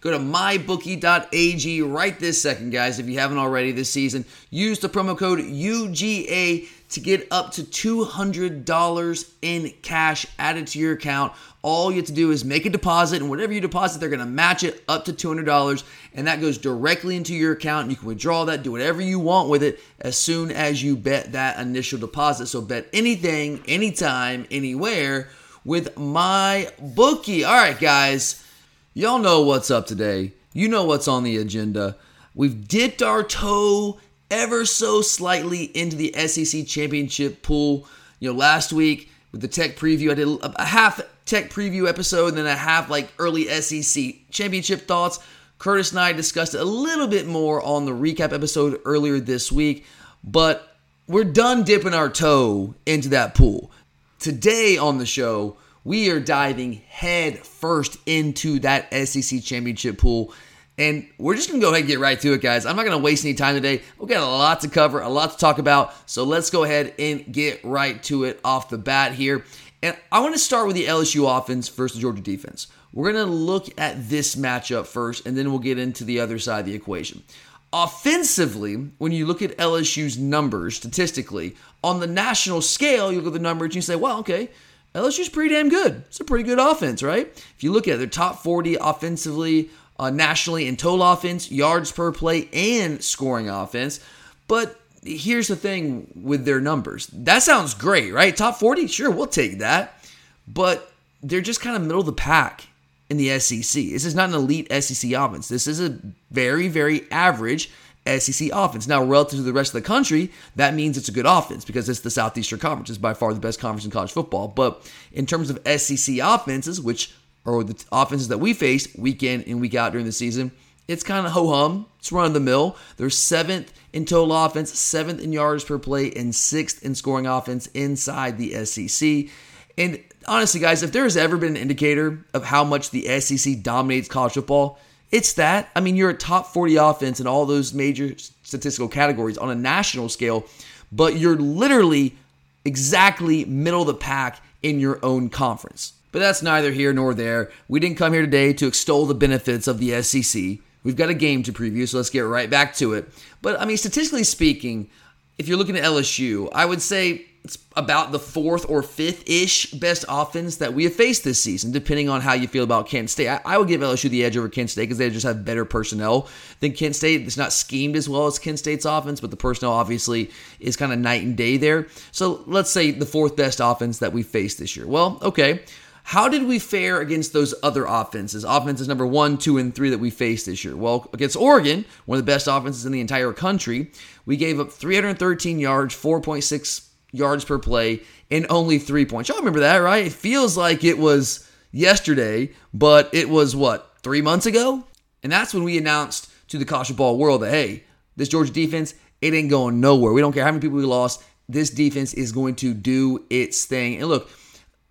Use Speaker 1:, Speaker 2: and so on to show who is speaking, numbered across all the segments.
Speaker 1: Go to mybookie.ag right this second, guys. If you haven't already this season, use the promo code UGA to get up to $200 in cash added to your account. All you have to do is make a deposit, and whatever you deposit, they're going to match it up to $200, and that goes directly into your account. You can withdraw that, do whatever you want with it as soon as you bet that initial deposit. So bet anything, anytime, anywhere with MyBookie. All right, guys. Y'all know what's up today. You know what's on the agenda. We've dipped our toe ever so slightly into the SEC championship pool. You know, last week with the tech preview, I did a half tech preview episode and then a half like early SEC championship thoughts. Curtis and I discussed a little bit more on the recap episode earlier this week, but we're done dipping our toe into that pool. Today on the show, we are diving head first into that SEC championship pool. And we're just going to go ahead and get right to it, guys. I'm not going to waste any time today. We've got a lot to cover, a lot to talk about. So let's go ahead and get right to it off the bat here. And I want to start with the LSU offense versus Georgia defense. We're going to look at this matchup first, and then we'll get into the other side of the equation. Offensively, when you look at LSU's numbers statistically, on the national scale, you look at the numbers and you say, well, okay, LSU's pretty damn good. It's a pretty good offense, right? If you look at it, they're top 40 offensively, uh, nationally in total offense, yards per play, and scoring offense. But here's the thing with their numbers. That sounds great, right? Top 40? Sure, we'll take that. But they're just kind of middle of the pack in the SEC. This is not an elite SEC offense. This is a very, very average SEC offense. Now, relative to the rest of the country, that means it's a good offense because it's the Southeastern Conference. It's by far the best conference in college football. But in terms of SEC offenses, which are the offenses that we face week in and week out during the season, it's kind of ho hum. It's run of the mill. They're seventh in total offense, seventh in yards per play, and sixth in scoring offense inside the SEC. And honestly, guys, if there has ever been an indicator of how much the SEC dominates college football, it's that. I mean, you're a top 40 offense in all those major statistical categories on a national scale, but you're literally exactly middle of the pack in your own conference. But that's neither here nor there. We didn't come here today to extol the benefits of the SEC. We've got a game to preview, so let's get right back to it. But I mean, statistically speaking, if you're looking at LSU, I would say it's about the fourth or fifth ish best offense that we have faced this season, depending on how you feel about Kent State. I, I would give LSU the edge over Kent State because they just have better personnel than Kent State. It's not schemed as well as Kent State's offense, but the personnel obviously is kind of night and day there. So let's say the fourth best offense that we faced this year. Well, okay. How did we fare against those other offenses? Offenses number one, two, and three that we faced this year. Well, against Oregon, one of the best offenses in the entire country, we gave up 313 yards, 4.6 yards per play, and only three points. Y'all remember that, right? It feels like it was yesterday, but it was what, three months ago? And that's when we announced to the college football world that, hey, this Georgia defense, it ain't going nowhere. We don't care how many people we lost. This defense is going to do its thing. And look,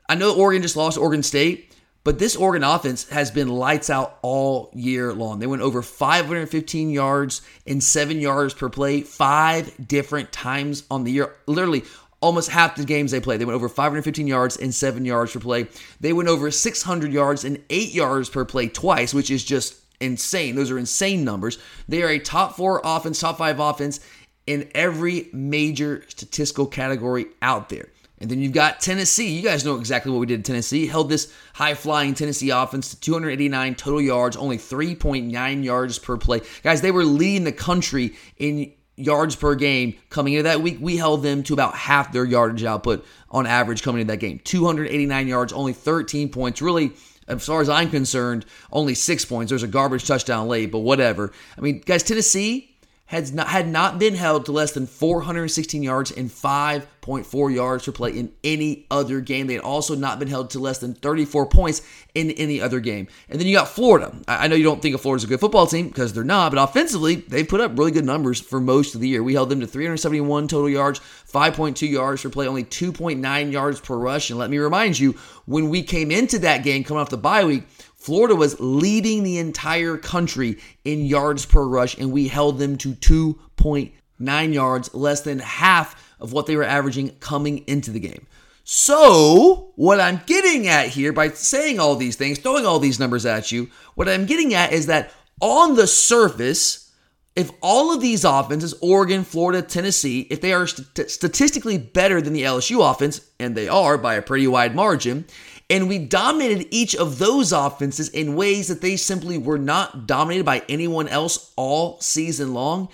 Speaker 1: I know Oregon just lost Oregon State, but this Oregon offense has been lights out all year long. They went over 515 yards and seven yards per play five different times on the year. Literally, almost half the games they played. They went over 515 yards and seven yards per play. They went over 600 yards and eight yards per play twice, which is just insane. Those are insane numbers. They are a top four offense, top five offense in every major statistical category out there. And then you've got Tennessee. You guys know exactly what we did in Tennessee. Held this high flying Tennessee offense to 289 total yards, only 3.9 yards per play. Guys, they were leading the country in yards per game coming into that week. We held them to about half their yardage output on average coming into that game. 289 yards, only 13 points. Really, as far as I'm concerned, only six points. There's a garbage touchdown late, but whatever. I mean, guys, Tennessee had not, had not been held to less than 416 yards and 5.4 yards per play in any other game. They had also not been held to less than 34 points in any other game. And then you got Florida. I know you don't think of Florida's a good football team because they're not, but offensively, they've put up really good numbers for most of the year. We held them to 371 total yards, 5.2 yards per play, only 2.9 yards per rush. And let me remind you, when we came into that game coming off the bye week, Florida was leading the entire country in yards per rush, and we held them to 2.9 yards, less than half of what they were averaging coming into the game. So, what I'm getting at here by saying all these things, throwing all these numbers at you, what I'm getting at is that on the surface, if all of these offenses, Oregon, Florida, Tennessee, if they are st- statistically better than the LSU offense, and they are by a pretty wide margin, and we dominated each of those offenses in ways that they simply were not dominated by anyone else all season long,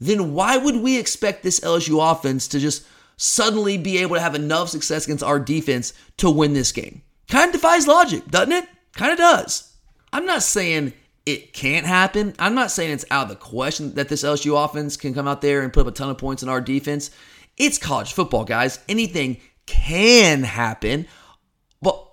Speaker 1: then why would we expect this LSU offense to just suddenly be able to have enough success against our defense to win this game? Kind of defies logic, doesn't it? Kind of does. I'm not saying it can't happen. I'm not saying it's out of the question that this LSU offense can come out there and put up a ton of points in our defense. It's college football, guys. Anything can happen.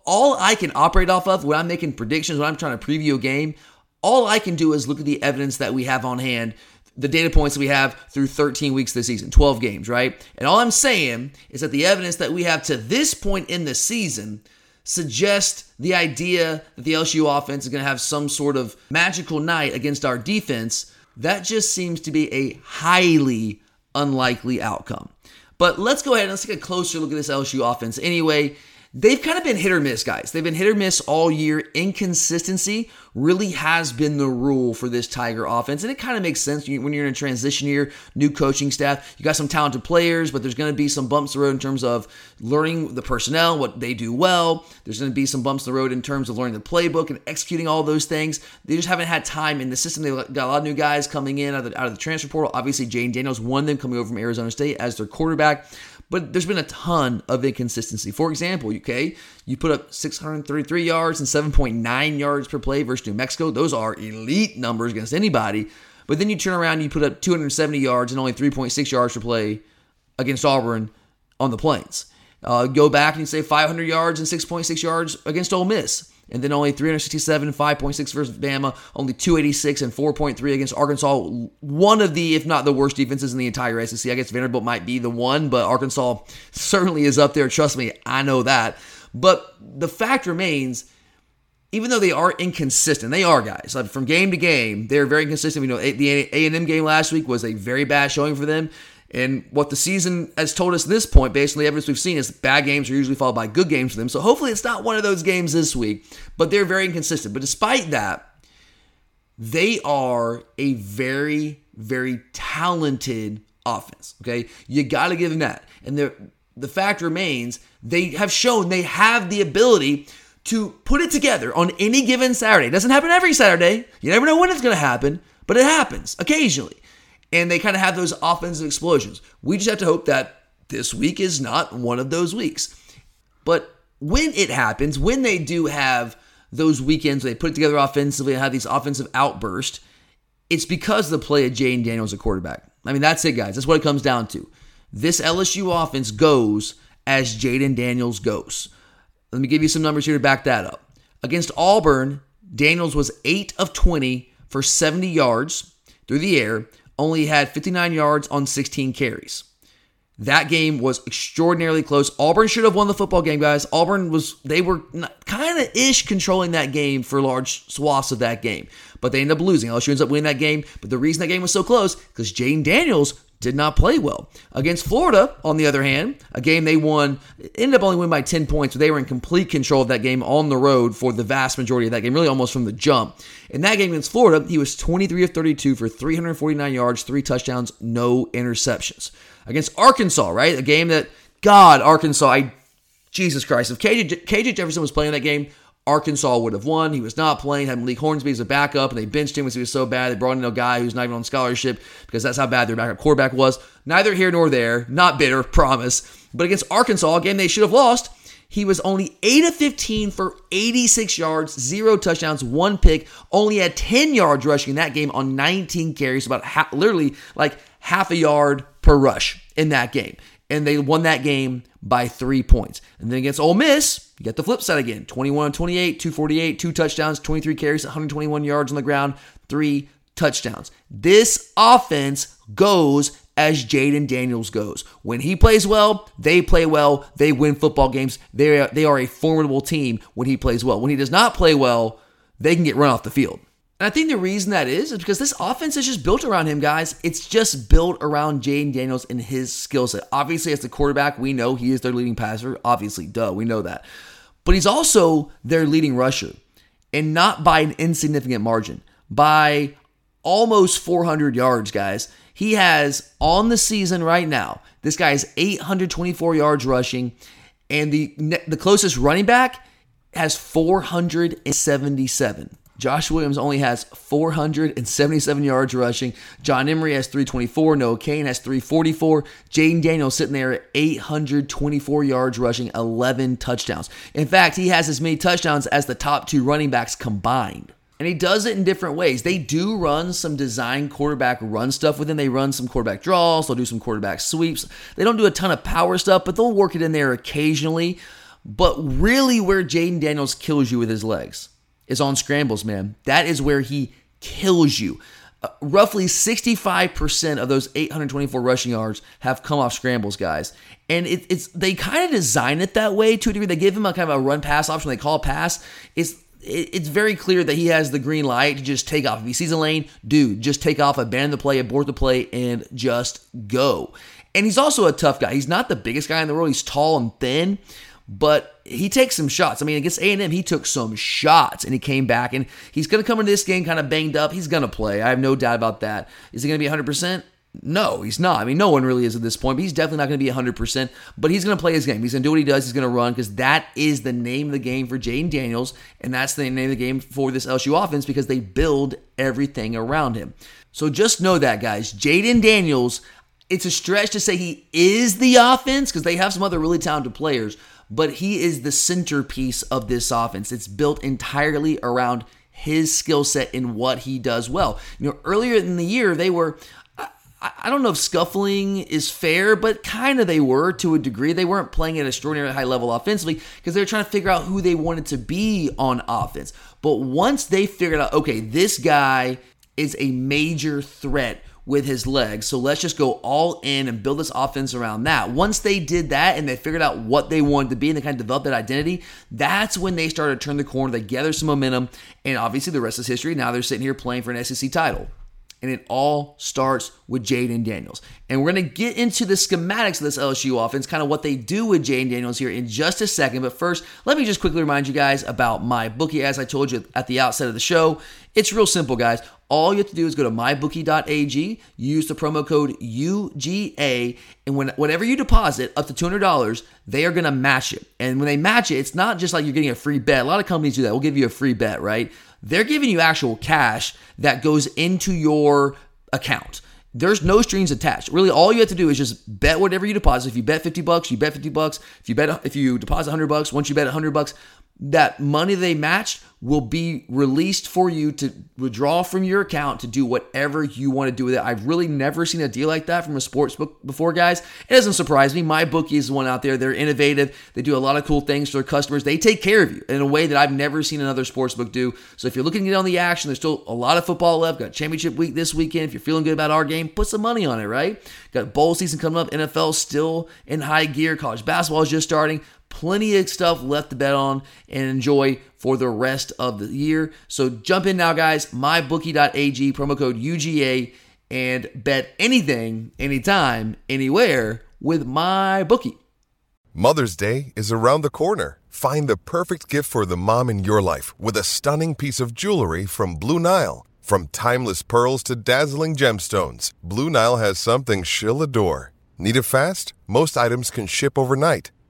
Speaker 1: All I can operate off of when I'm making predictions, when I'm trying to preview a game, all I can do is look at the evidence that we have on hand, the data points that we have through 13 weeks this season, 12 games, right? And all I'm saying is that the evidence that we have to this point in the season suggests the idea that the LSU offense is going to have some sort of magical night against our defense. That just seems to be a highly unlikely outcome. But let's go ahead and let's take a closer look at this LSU offense anyway. They've kind of been hit or miss, guys. They've been hit or miss all year. Inconsistency really has been the rule for this Tiger offense. And it kind of makes sense when you're in a transition year, new coaching staff. You got some talented players, but there's going to be some bumps in the road in terms of learning the personnel, what they do well. There's going to be some bumps in the road in terms of learning the playbook and executing all those things. They just haven't had time in the system. They've got a lot of new guys coming in out of the, out of the transfer portal. Obviously, Jayden Daniels, of them coming over from Arizona State as their quarterback. But there's been a ton of inconsistency. For example, okay, you put up 633 yards and 7.9 yards per play versus New Mexico. Those are elite numbers against anybody. But then you turn around and you put up 270 yards and only 3.6 yards per play against Auburn on the Plains. Uh, go back and you say 500 yards and 6.6 yards against Ole Miss and then only 367 5.6 versus Bama, only 286 and 4.3 against Arkansas. One of the, if not the worst defenses in the entire SEC. I guess Vanderbilt might be the one, but Arkansas certainly is up there. Trust me, I know that. But the fact remains, even though they are inconsistent, they are guys. Like from game to game, they're very consistent. We know the A and M game last week was a very bad showing for them. And what the season has told us at this point, the evidence we've seen, is bad games are usually followed by good games for them. So hopefully it's not one of those games this week, but they're very inconsistent. But despite that, they are a very, very talented offense. Okay. You got to give them that. And the, the fact remains, they have shown they have the ability to put it together on any given Saturday. It doesn't happen every Saturday. You never know when it's going to happen, but it happens occasionally and they kind of have those offensive explosions. We just have to hope that this week is not one of those weeks. But when it happens, when they do have those weekends where they put it together offensively and have these offensive outbursts, it's because of the play of Jayden Daniels at quarterback. I mean, that's it, guys. That's what it comes down to. This LSU offense goes as Jayden Daniels goes. Let me give you some numbers here to back that up. Against Auburn, Daniels was 8 of 20 for 70 yards through the air, only had 59 yards on 16 carries. That game was extraordinarily close. Auburn should have won the football game, guys. Auburn was they were kind of ish controlling that game for large swaths of that game, but they ended up losing. LSU ends up winning that game. But the reason that game was so close because Jayden Daniels did not play well. Against Florida, on the other hand, a game they won, ended up only winning by 10 points, but they were in complete control of that game on the road for the vast majority of that game, really almost from the jump. In that game against Florida, he was 23 of 32 for 349 yards, three touchdowns, no interceptions. Against Arkansas, right? A game that, God, Arkansas, I, Jesus Christ, if KJ, KJ Jefferson was playing that game, Arkansas would have won. He was not playing, had Malik Hornsby as a backup, and they benched him because he was so bad. They brought in a guy who's not even on scholarship because that's how bad their backup quarterback was. Neither here nor there. Not bitter, promise. But against Arkansas, a game they should have lost, he was only 8 of 15 for 86 yards, zero touchdowns, one pick, only had 10 yards rushing in that game on 19 carries, about half, literally like half a yard per rush in that game. And they won that game by three points. And then against Ole Miss, you got the flip side again 21 28, 248, two touchdowns, 23 carries, 121 yards on the ground, three touchdowns. This offense goes as Jayden Daniels goes. When he plays well, they play well, they win football games. They are, they are a formidable team when he plays well. When he does not play well, they can get run off the field. And I think the reason that is is because this offense is just built around him, guys. It's just built around Jayden Daniels and his skill set. Obviously, as the quarterback, we know he is their leading passer. Obviously, duh, we know that. But he's also their leading rusher, and not by an insignificant margin, by almost 400 yards, guys. He has on the season right now, this guy is 824 yards rushing, and the the closest running back has 477. Josh Williams only has 477 yards rushing. John Emery has 324. Noah Cain has 344. Jayden Daniels sitting there at 824 yards rushing, 11 touchdowns. In fact, he has as many touchdowns as the top two running backs combined. And he does it in different ways. They do run some design quarterback run stuff with him. They run some quarterback draws. They'll do some quarterback sweeps. They don't do a ton of power stuff, but they'll work it in there occasionally. But really, where Jayden Daniels kills you with his legs is on scrambles, man. That is where he kills you. Uh, roughly 65% of those 824 rushing yards have come off scrambles, guys. And it, it's they kind of design it that way to a degree. They give him a kind of a run pass option. They call pass. It's it's very clear that he has the green light to just take off. If he sees a lane, dude, just take off, abandon the play, abort the play, and just go. And he's also a tough guy. He's not the biggest guy in the world. He's tall and thin, but he takes some shots. I mean, against A&M, he took some shots and he came back and he's going to come into this game kind of banged up. He's going to play. I have no doubt about that. Is he going to be 100%? No, he's not. I mean, no one really is at this point, but he's definitely not going to be 100%. But he's going to play his game. He's going to do what he does. He's going to run because that is the name of the game for Jayden Daniels, and that's the name of the game for this LSU offense because they build everything around him. So just know that, guys. Jayden Daniels, it's a stretch to say he is the offense because they have some other really talented players but he is the centerpiece of this offense. It's built entirely around his skill set and what he does well. You know, earlier in the year, they were. I don't know if scuffling is fair, but kind of they were to a degree. They weren't playing at an extraordinarily high level offensively because they were trying to figure out who they wanted to be on offense. But once they figured out, okay, this guy is a major threat with his legs. So let's just go all in and build this offense around that. Once they did that and they figured out what they wanted to be and they kind of developed that identity, that's when they started to turn the corner. They gathered some momentum, and obviously the rest is history. Now they're sitting here playing for an SEC title. And it all starts with Jayden Daniels. And we're going to get into the schematics of this LSU offense, kind of what they do with Jayden Daniels here in just a second. But first, let me just quickly remind you guys about MyBookie. As I told you at the outset of the show, it's real simple, guys. All you have to do is go to mybookie.ag, use the promo code UGA, and when whatever you deposit up to $200, they are going to match it. And when they match it, it's not just like you're getting a free bet. A lot of companies do that. We'll give you a free bet, right? They're giving you actual cash that goes into your account. There's no strings attached. Really, all you have to do is just bet whatever you deposit. If you bet 50 bucks, you bet 50 bucks. If you bet if you deposit 100 bucks, once you bet 100 bucks, that money they matched will be released for you to withdraw from your account to do whatever you want to do with it. I've really never seen a deal like that from a sports book before, guys. It doesn't surprise me. MyBookie is one out there. They're innovative. They do a lot of cool things for their customers. They take care of you in a way that I've never seen another sports book do. So if you're looking to get on the action, there's still a lot of football left. Got championship week this weekend. If you're feeling good about our game, put some money on it, right? Got bowl season coming up. NFL still in high gear. College basketball is just starting plenty of stuff left to bet on and enjoy for the rest of the year. So jump in now, guys. MyBookie.ag, promo code UGA, and bet anything, anytime, anywhere with MyBookie.
Speaker 2: Mother's Day is around the corner. Find the perfect gift for the mom in your life with a stunning piece of jewelry from Blue Nile. From timeless pearls to dazzling gemstones, Blue Nile has something she'll adore. Need it fast? Most items can ship overnight.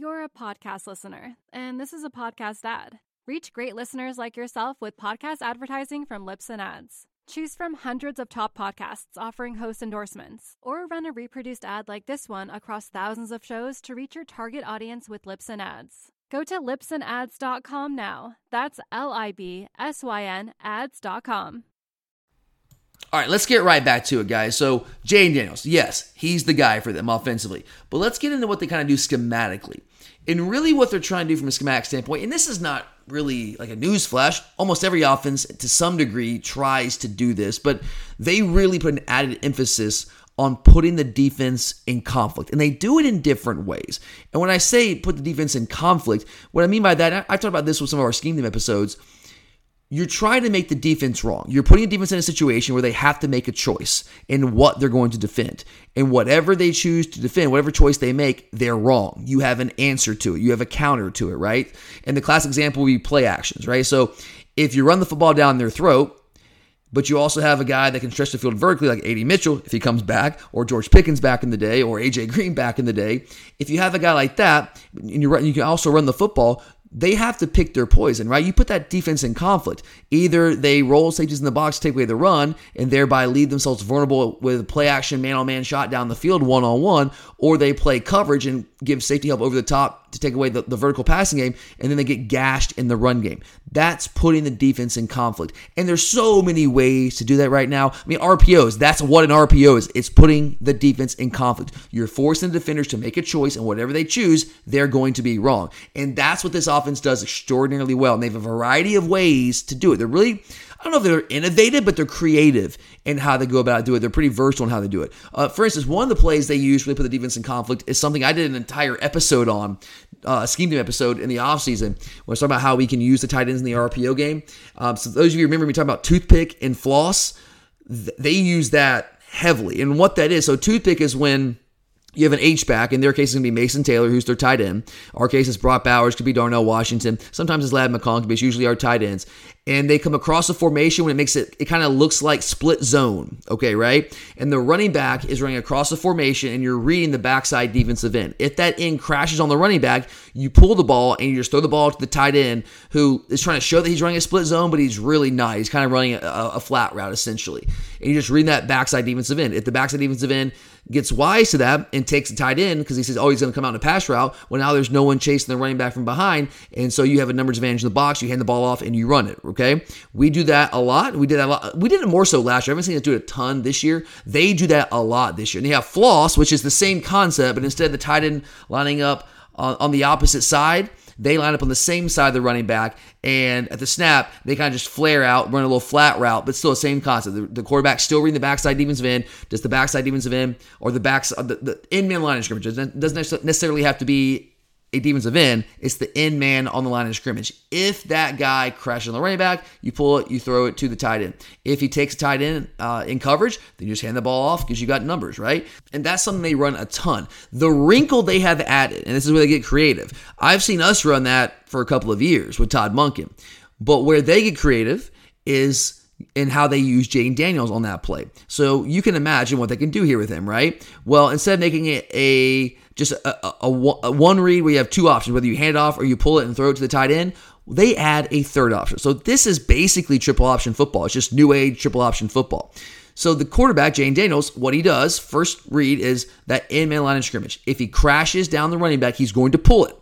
Speaker 3: You're a podcast listener, and this is a podcast ad. Reach great listeners like yourself with podcast advertising from Libsyn Ads. Choose from hundreds of top podcasts offering host endorsements, or run a reproduced ad like this one across thousands of shows to reach your target audience with Libsyn Ads. Go to libsynads.com now. That's L I B S Y N ads.com.
Speaker 1: All right, let's get right back to it, guys. So, Jayden Daniels, yes, he's the guy for them offensively. But let's get into what they kind of do schematically. And really, what they're trying to do from a schematic standpoint, and this is not really like a news flash. Almost every offense, to some degree, tries to do this, but they really put an added emphasis on putting the defense in conflict. And they do it in different ways. And when I say put the defense in conflict, what I mean by that, I've talked about this with some of our scheme team episodes you're trying to make the defense wrong. You're putting a defense in a situation where they have to make a choice in what they're going to defend. And whatever they choose to defend, whatever choice they make, they're wrong. You have an answer to it. You have a counter to it, right? And the classic example would be play actions, right? So if you run the football down their throat, but you also have a guy that can stretch the field vertically, like AD Mitchell, if he comes back, or George Pickens back in the day, or AJ Green back in the day. If you have a guy like that, and you you can also run the football, they have to pick their poison, right? You put that defense in conflict. Either they roll safeties in the box, take away the run, and thereby leave themselves vulnerable with play action, man on man shot down the field one on one, or they play coverage and give safety help over the top to take away the, the vertical passing game, and then they get gashed in the run game. That's putting the defense in conflict. And there's so many ways to do that right now. I mean, RPOs, that's what an RPO is. It's putting the defense in conflict. You're forcing the defenders to make a choice, and whatever they choose, they're going to be wrong. And that's what this offense does extraordinarily well. And they have a variety of ways to do it. They're really, I don't know if they're innovative, but they're creative in how they go about doing it. They're pretty versatile in how they do it. Uh, for instance, one of the plays they use when they put the defense in conflict is something I did an entire episode on, uh, a scheme team episode in the offseason, when I was talking about how we can use the tight ends in the RPO game. Um, so those of you remember me talking about toothpick and floss, th- they use that heavily. And what that is, so toothpick is when you have an H back. In their case, it's going to be Mason Taylor, who's their tight end. Our case is Brock Bowers, could be Darnell Washington. Sometimes it's Ladd McConkey, but it's usually our tight ends. And they come across a formation when it makes it, it kind of looks like split zone. Okay, right? And the running back is running across the formation and you're reading the backside defensive end. If that end crashes on the running back, you pull the ball and you just throw the ball to the tight end who is trying to show that he's running a split zone, but he's really not. He's kind of running a, a flat route essentially. And you just read that backside defensive end. If the backside defensive end gets wise to that and takes the tight end because he says, oh, he's going to come out in a pass route. Well, now there's no one chasing the running back from behind. And so you have a numbers advantage in the box. You hand the ball off and you run it. Okay. We do that a lot. We did that a lot. We did it more so last year. I haven't seen us do it a ton this year. They do that a lot this year. And they have floss, which is the same concept, but instead the tight end lining up on, on the opposite side, they line up on the same side of the running back, and at the snap, they kind of just flare out, run a little flat route, but still the same concept. The, the quarterback still reading the backside defensive end, just the backside defensive end, or the backs the, the in man line of scrimmage. Doesn't necessarily have to be a defensive end, it's the end man on the line of scrimmage. If that guy crashes on the running back, you pull it, you throw it to the tight end. If he takes a tight end uh, in coverage, then you just hand the ball off because you got numbers, right? And that's something they run a ton. The wrinkle they have added, and this is where they get creative. I've seen us run that for a couple of years with Todd Monken. but where they get creative is in how they use Jayden Daniels on that play. So you can imagine what they can do here with him, right? Well, instead of making it a just a, a, a, a one read where you have two options, whether you hand it off or you pull it and throw it to the tight end, they add a third option. So this is basically triple option football. It's just new age triple option football. So the quarterback, Jayden Daniels, what he does, first read is that in man line of scrimmage. If he crashes down the running back, he's going to pull it.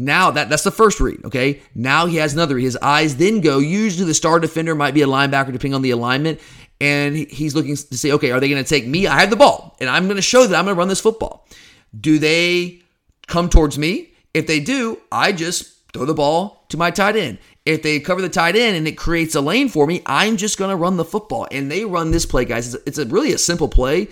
Speaker 1: Now that that's the first read, okay? Now he has another. His eyes then go. Usually the star defender might be a linebacker, depending on the alignment, and he's looking to say, okay, are they going to take me? I have the ball, and I'm going to show that I'm going to run this football. Do they come towards me? If they do, I just throw the ball to my tight end. If they cover the tight end and it creates a lane for me, I'm just going to run the football. And they run this play, guys. It's, a, really a simple play,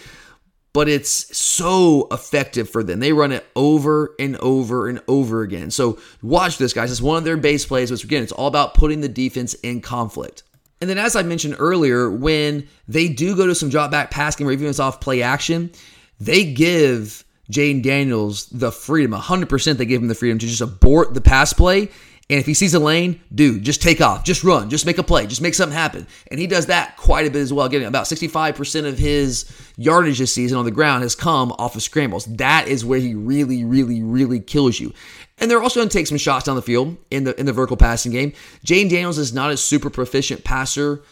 Speaker 1: but it's so effective for them. They run it over and over and over again. So watch this, guys. It's one of their base plays, but again, it's all about putting the defense in conflict. And then, as I mentioned earlier, when they do go to some drop back passing or even it's off play action, they give Jayden Daniels the freedom, 100% they give him the freedom to just abort the pass play. And if he sees a lane, dude, just take off, just run, just make a play, just make something happen. And he does that quite a bit as well, getting about 65% of his yardage this season on the ground has come off of scrambles. That is where he really, really, really kills you. And they're also going to take some shots down the field in the in the vertical passing game. Jayden Daniels is not a super proficient passer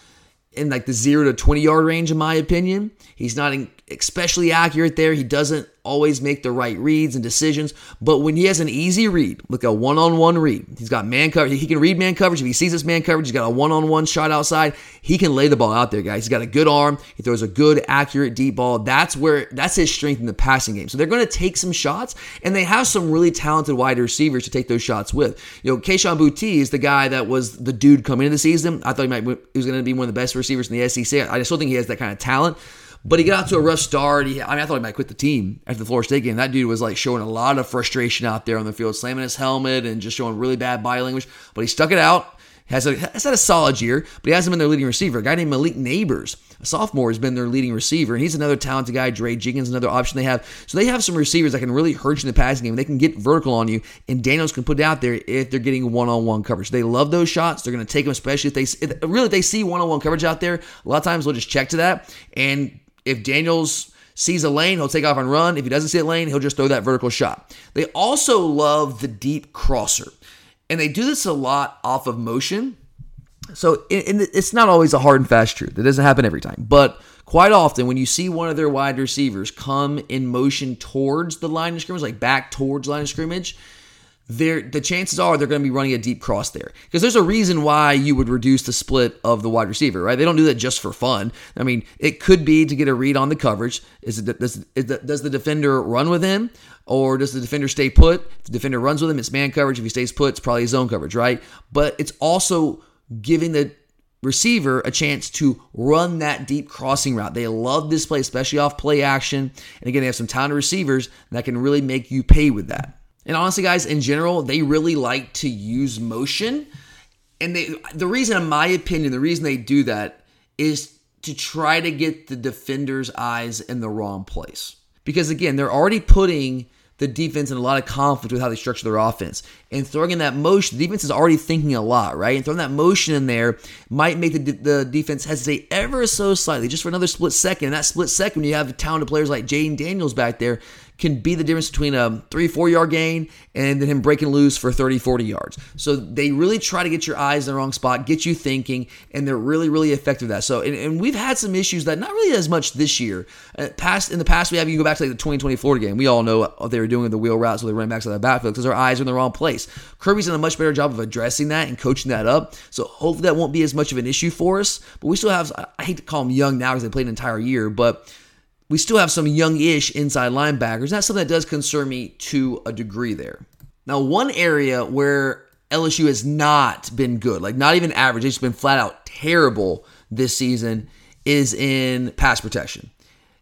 Speaker 1: in like the zero to 20 yard range, in my opinion. He's not especially accurate there. He doesn't always make the right reads and decisions. But when he has an easy read, like a one on one read, he's got man coverage. He can read man coverage. If he sees this man coverage, he's got a one on one shot outside. He can lay the ball out there, guys. He's got a good arm. He throws a good, accurate deep ball. That's where that's his strength in the passing game. So they're going to take some shots, and they have some really talented wide receivers to take those shots with. You know, Kayshon Boutte is the guy that was the dude coming into the season. I thought he might he was going to be one of the best receivers in the SEC. I still think he has that kind of talent. But he got out to a rough start. He, I mean, I thought he might quit the team after the Florida State game. That dude was like showing a lot of frustration out there on the field, slamming his helmet and just showing really bad body language. But he stuck it out. Has, a, has had a solid year, but he hasn't been their leading receiver. A guy named Malik Nabers, a sophomore, has been their leading receiver, and he's another talented guy. Dre Jenkins, another option they have. So they have some receivers that can really hurt you in the passing game. They can get vertical on you, and Daniels can put it out there if they're getting one-on-one coverage. They love those shots. They're going to take them, especially if they if, really if they see one-on-one coverage out there. A lot of times they'll just check to that and if Daniels sees a lane, he'll take off and run. If he doesn't see a lane, he'll just throw that vertical shot. They also love the deep crosser, and they do this a lot off of motion. So it's not always a hard and fast truth. It doesn't happen every time, but quite often when you see one of their wide receivers come in motion towards the line of scrimmage, like back towards line of scrimmage, there the chances are they're going to be running a deep cross there. Because there's a reason why you would reduce the split of the wide receiver right? They don't do that just for fun. I mean it could be to get a read on the coverage. Is it does, does the defender run with him? Or does the defender stay put? If the defender runs with him it's man coverage. If he stays put it's probably zone coverage right? But it's also giving the receiver a chance to run that deep crossing route. They love this play, especially off play action. And again, they have some talented receivers that can really make you pay with that. And honestly, guys, in general, they really like to use motion. And they, the reason, in my opinion, the reason they do that is to try to get the defender's eyes in the wrong place. Because again, they're already putting the defense in a lot of conflict with how they structure their offense. And throwing in that motion, the defense is already thinking a lot, right? And throwing that motion in there might make the, the defense hesitate ever so slightly, just for another split second. And that split second, you have talented players like Jayden Daniels back there, can be the difference between a three, four yard gain and then him breaking loose for 30, 40 yards. So they really try to get your eyes in the wrong spot, get you thinking, and they're really, really effective at that. So, and, and we've had some issues that not really as much this year. Uh, past In the past, we have you go back to like the 2020 Florida game. We all know what they were doing with the wheel routes, so they ran back to the backfield because their eyes are in the wrong place. Kirby's done a much better job of addressing that and coaching that up. So hopefully that won't be as much of an issue for us. But we still have, I hate to call them young now because they played an entire year, but we still have some young-ish inside linebackers. That's something that does concern me to a degree there. Now, one area where LSU has not been good, like not even average, it's been flat out terrible this season, is in pass protection.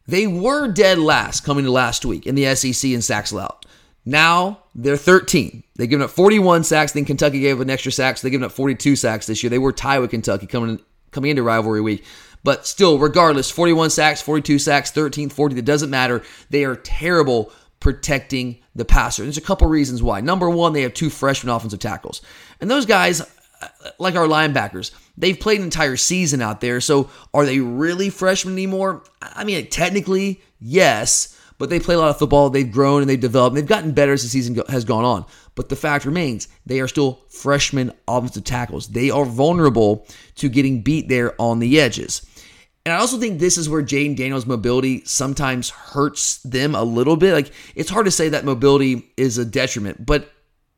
Speaker 1: They were dead last coming to last week in the SEC in sacks allowed. Now they're 13. They've given up 41 sacks. Then Kentucky gave up an extra sack, so they've given up 42 sacks this year. They were tied with Kentucky coming coming into rivalry week. But still, regardless, 41 sacks, 42 sacks, 13, 40, it doesn't matter. They are terrible protecting the passer. There's a couple reasons why. Number one, they have two freshman offensive tackles. And those guys, uh, like our linebackers, they've played an entire season out there. So are they really freshmen anymore? I mean, technically, yes but they play a lot of football. They've grown and they've developed. And they've gotten better as the season has gone on. But the fact remains, they are still freshman offensive tackles. They are vulnerable to getting beat there on the edges. And I also think this is where Jayden Daniels' mobility sometimes hurts them a little bit. Like, it's hard to say that mobility is a detriment, but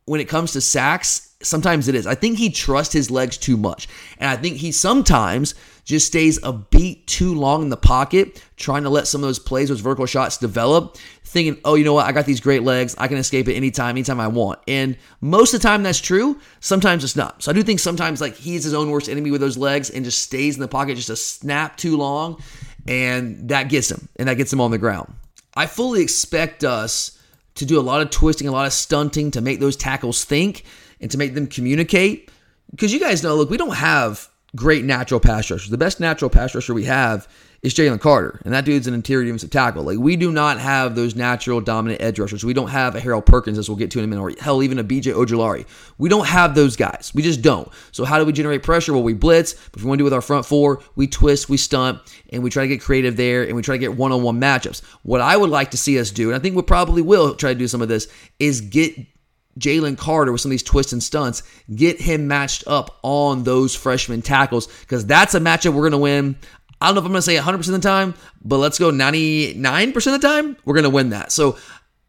Speaker 1: when it comes to sacks, sometimes it is. I think he trusts his legs too much. And I think he sometimes just stays a beat too long in the pocket, trying to let some of those plays, those vertical shots develop, thinking, oh, you know what? I got these great legs. I can escape it anytime, anytime I want. And most of the time that's true. Sometimes it's not. So I do think sometimes like he's his own worst enemy with those legs and just stays in the pocket just a snap too long. And that gets him. And that gets him on the ground. I fully expect us to do a lot of twisting, a lot of stunting to make those tackles think and to make them communicate. Because you guys know, look, we don't have great natural pass rushers. The best natural pass rusher we have is Jalen Carter, and that dude's an interior defensive tackle. Like we do not have those natural dominant edge rushers. We don't have a Harold Perkins, as we'll get to in a minute, or hell, even a BJ Ojulari. We don't have those guys. We just don't. So how do we generate pressure? Well, we blitz. If we want to do with our front four, we twist, we stunt, and we try to get creative there, and we try to get one-on-one matchups. What I would like to see us do, and I think we probably will try to do some of this, is get Jalen Carter with some of these twists and stunts, get him matched up on those freshman tackles because that's a matchup we're going to win. I don't know if I'm going to say 100% of the time, but let's go 99% of the time. We're going to win that. So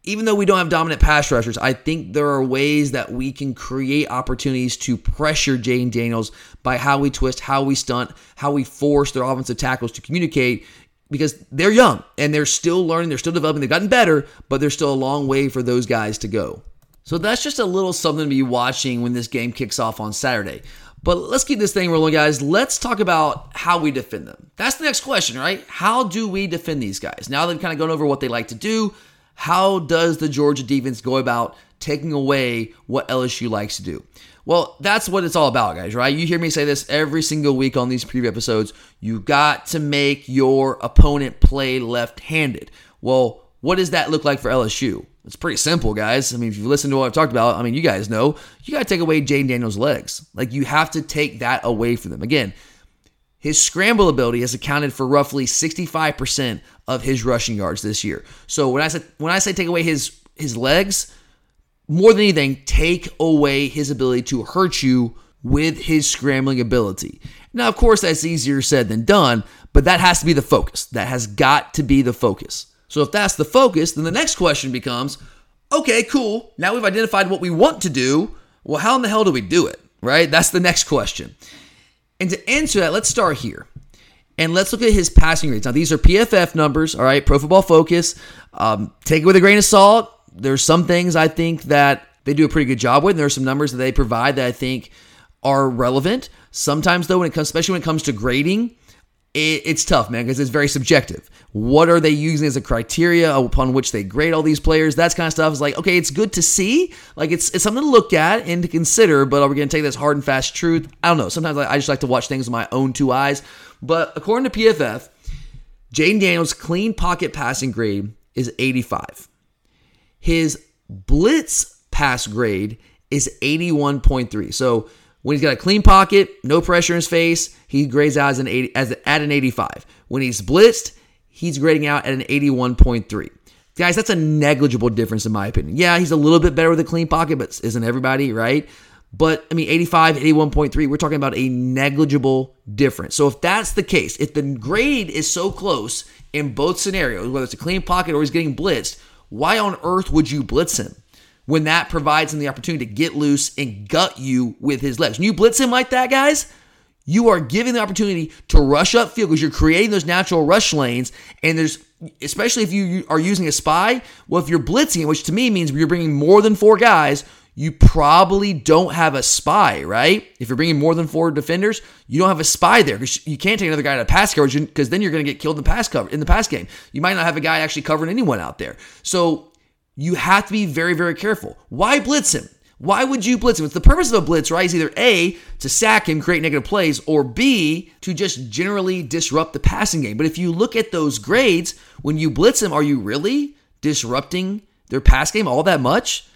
Speaker 1: even though we don't have dominant pass rushers, I think there are ways that we can create opportunities to pressure Jayden Daniels by how we twist, how we stunt, how we force their offensive tackles to communicate because they're young and they're still learning, they're still developing, they've gotten better, but there's still a long way for those guys to go. So that's just a little something to be watching when this game kicks off on Saturday. But let's keep this thing rolling, guys. Let's talk about how we defend them. That's the next question, right? How do we defend these guys? Now they've kind of gone over what they like to do. How does the Georgia defense go about taking away what LSU likes to do? Well, that's what it's all about, guys, right? You hear me say this every single week on these preview episodes. You got to make your opponent play left handed. Well, what does that look like for LSU? It's pretty simple, guys. I mean, if you listen to what I've talked about, I mean, you guys know you got to take away Jayden Daniels' legs. Like, you have to take that away from them. Again, his scramble ability has accounted for roughly 65% of his rushing yards this year. So when I say when I say take away his his legs, more than anything, take away his ability to hurt you with his scrambling ability. Now, of course, that's easier said than done, but that has to be the focus. That has got to be the focus. So if that's the focus, then the next question becomes okay, cool. Now we've identified what we want to do. Well, how in the hell do we do it? Right? That's the next question. And to answer that, let's start here. And let's look at his passing rates. Now, these are PFF numbers, all right, Pro Football Focus. Um, take it with a grain of salt. There's some things I think that they do a pretty good job with. And there are some numbers that they provide that I think are relevant. Sometimes, though, when it comes, especially when it comes to grading, it, it's tough, man, because it's very subjective. What are they using as a criteria upon which they grade all these players? That kind of stuff is like, okay, it's good to see. Like, it's, it's something to look at and to consider, but are we going to take this hard and fast truth? I don't know. Sometimes I just like to watch things with my own two eyes. But according to PFF, Jayden Daniels' clean pocket passing grade is 85. His blitz pass grade is 81.3. So when he's got a clean pocket, no pressure in his face, he grades out as an 80, as at an 85. When he's blitzed, he's grading out at an 81.3. Guys, that's a negligible difference in my opinion. Yeah, he's a little bit better with a clean pocket, but isn't everybody, right? But I mean, 85, 81.3, we're talking about a negligible difference. So if that's the case, if the grade is so close in both scenarios, whether it's a clean pocket or he's getting blitzed, why on earth would you blitz him? When that provides him the opportunity to get loose and gut you with his legs. When you blitz him like that, guys, you are giving the opportunity to rush up field because you're creating those natural rush lanes. And there's, especially if you are using a spy, well, if you're blitzing, which to me means you're bringing more than four guys, you probably don't have a spy, right? If you're bringing more than four defenders, you don't have a spy there because you can't take another guy to pass coverage because then you're going to get killed in the pass cover in the pass game. You might not have a guy actually covering anyone out there. So you have to be very, very careful. Why blitz him? Why would you blitz him? It's the purpose of a blitz, right? Is either A, to sack him, create negative plays, or B, to just generally disrupt the passing game. But if you look at those grades, when you blitz him, are you really disrupting their pass game all that much?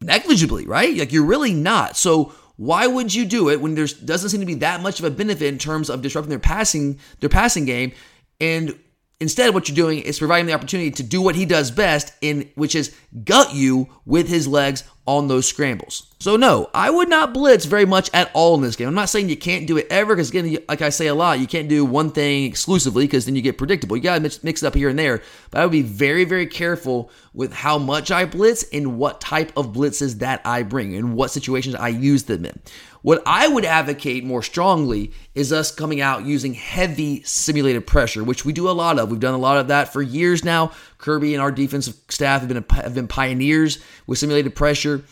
Speaker 1: Negligibly, right? Like you're really not. So why would you do it when there doesn't seem to be that much of a benefit in terms of disrupting their passing their passing game? And Instead, what you're doing is providing the opportunity to do what he does best, in which is gut you with his legs on those scrambles. So no, I would not blitz very much at all in this game. I'm not saying you can't do it ever, because again, like I say a lot, you can't do one thing exclusively because then you get predictable. You gotta mix it up here and there. But I would be very, very careful with how much I blitz and what type of blitzes that I bring and what situations I use them in. What I would advocate more strongly is us coming out using heavy simulated pressure, which we do a lot of. We've done a lot of that for years now. Kirby and our defensive staff have been have been pioneers with simulated pressure.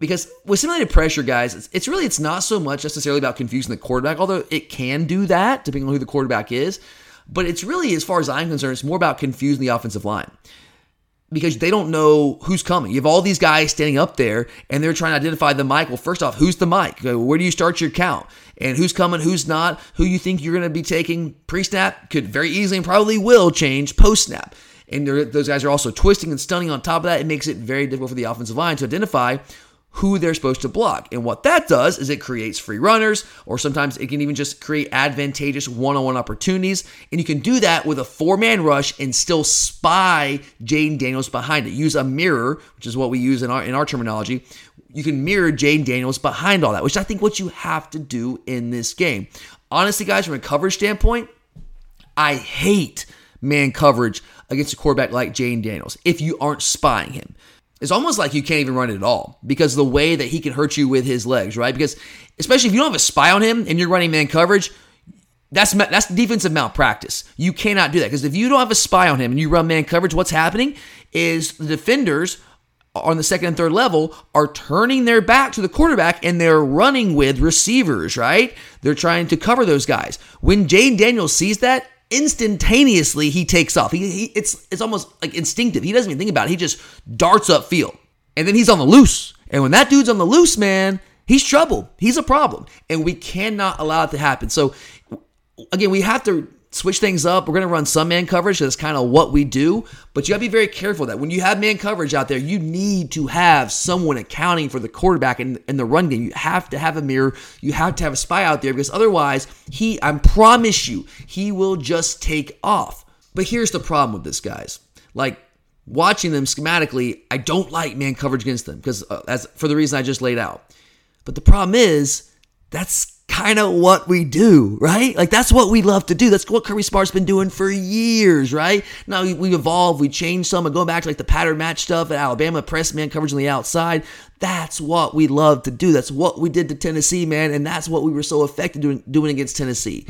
Speaker 1: Because with simulated pressure, guys, it's, it's really it's not so much necessarily about confusing the quarterback, although it can do that depending on who the quarterback is. But it's really, as far as I'm concerned, it's more about confusing the offensive line because they don't know who's coming. You have all these guys standing up there and they're trying to identify the mic. Well, first off, who's the mic? Where do you start your count? And who's coming, who's not, who you think you're going to be taking pre snap could very easily and probably will change post snap. And those guys are also twisting and stunning on top of that. It makes it very difficult for the offensive line to identify who they're supposed to block. And what that does is it creates free runners, or sometimes it can even just create advantageous one on one opportunities. And you can do that with a four man rush and still spy Jayden Daniels behind it. Use a mirror, which is what we use in our, in our terminology. You can mirror Jayden Daniels behind all that, which I think what you have to do in this game. Honestly, guys, from a coverage standpoint, I hate man coverage against a quarterback like Jayden Daniels if you aren't spying him it's almost like you can't even run it at all because the way that he can hurt you with his legs, right? Because especially if you don't have a spy on him and you're running man coverage, that's that's defensive malpractice. You cannot do that because if you don't have a spy on him and you run man coverage, what's happening is the defenders on the second and third level are turning their back to the quarterback and they're running with receivers, right? They're trying to cover those guys. When Jayden Daniels sees that, instantaneously he takes off. He, he, it's it's almost like instinctive. He doesn't even think about it. He just darts up field. And then he's on the loose. And when that dude's on the loose, man, he's trouble. He's a problem. And we cannot allow it to happen. So again, we have to switch things up. We're going to run some man coverage. That's kind of what we do. But you got to be very careful that when you have man coverage out there, you need to have someone accounting for the quarterback in, in the run game. You have to have a mirror. You have to have a spy out there because otherwise, he, I promise you, he will just take off. But here's the problem with this, guys. Like, watching them schematically, I don't like man coverage against them because uh, as for the reason I just laid out. But the problem is that's kind of what we do, right? Like that's what we love to do. That's what Kirby Smart's been doing for years, right? Now we, evolved, we change some, and going back to like the pattern match stuff at Alabama, press man coverage on the outside. That's what we love to do. That's what we did to Tennessee, man, and that's what we were so effective doing, doing against Tennessee.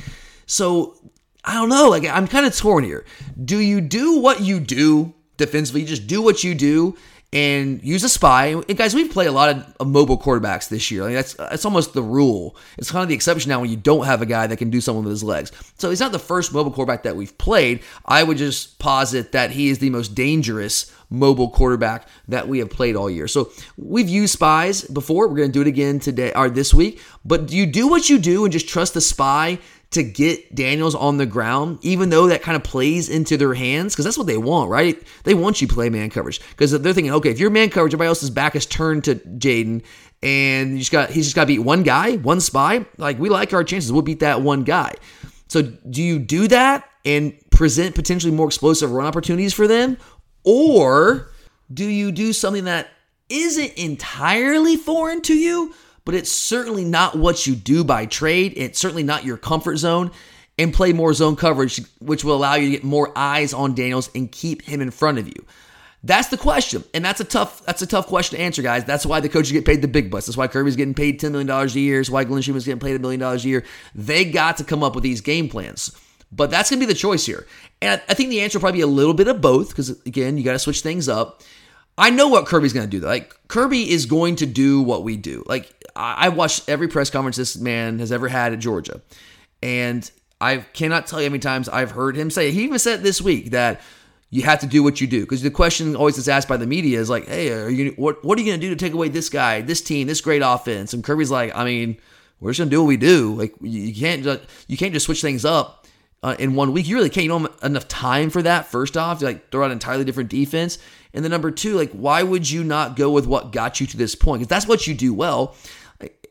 Speaker 1: So I don't know. Like I'm kind of torn here. Do you do what you do defensively? You just do what you do and use a spy. And guys, we've played a lot of, of mobile quarterbacks this year. Like that's that's almost the rule. It's kind of the exception now when you don't have a guy that can do something with his legs. So he's not the first mobile quarterback that we've played. I would just posit that he is the most dangerous mobile quarterback that we have played all year. So we've used spies before. We're going to do it again today or this week. But you do what you do and just trust the spy to get Daniels on the ground, even though that kind of plays into their hands, because that's what they want, right? They want you to play man coverage because they're thinking, okay, if you're man coverage, everybody else's back is turned to Jayden, and you just got he's just got to beat one guy, one spy. Like we like our chances, we'll beat that one guy. So do you do that and present potentially more explosive run opportunities for them, or do you do something that isn't entirely foreign to you? But it's certainly not what you do by trade. It's certainly not your comfort zone. And play more zone coverage, which will allow you to get more eyes on Daniels and keep him in front of you. That's the question, and that's a tough that's a tough question to answer, guys. That's why the coaches get paid the big bucks. That's why Kirby's getting paid ten million dollars a year. That's why Glenn Schumann's getting paid a million dollars a year. They got to come up with these game plans, but that's to be the choice here. And I think the answer will probably be a little bit of both, because again, you got to switch things up. I know what Kirby's to do. Though. Like Kirby is going to do what we do. Like I watched every press conference this man has ever had at Georgia, and I cannot tell you how many times I've heard him say. He even said this week that you have to do what you do because the question always is asked by the media is like, "Hey, are you what what are you going to do to take away this guy, this team, this great offense?" And Kirby's like, "I mean, we're just going to do what we do. Like you can't just, you can't just switch things up uh, in one week. You really can't. You don't have enough time for that. First off, to like throw out an entirely different defense, and then number two, like why would you not go with what got you to this point? Because that's what you do well.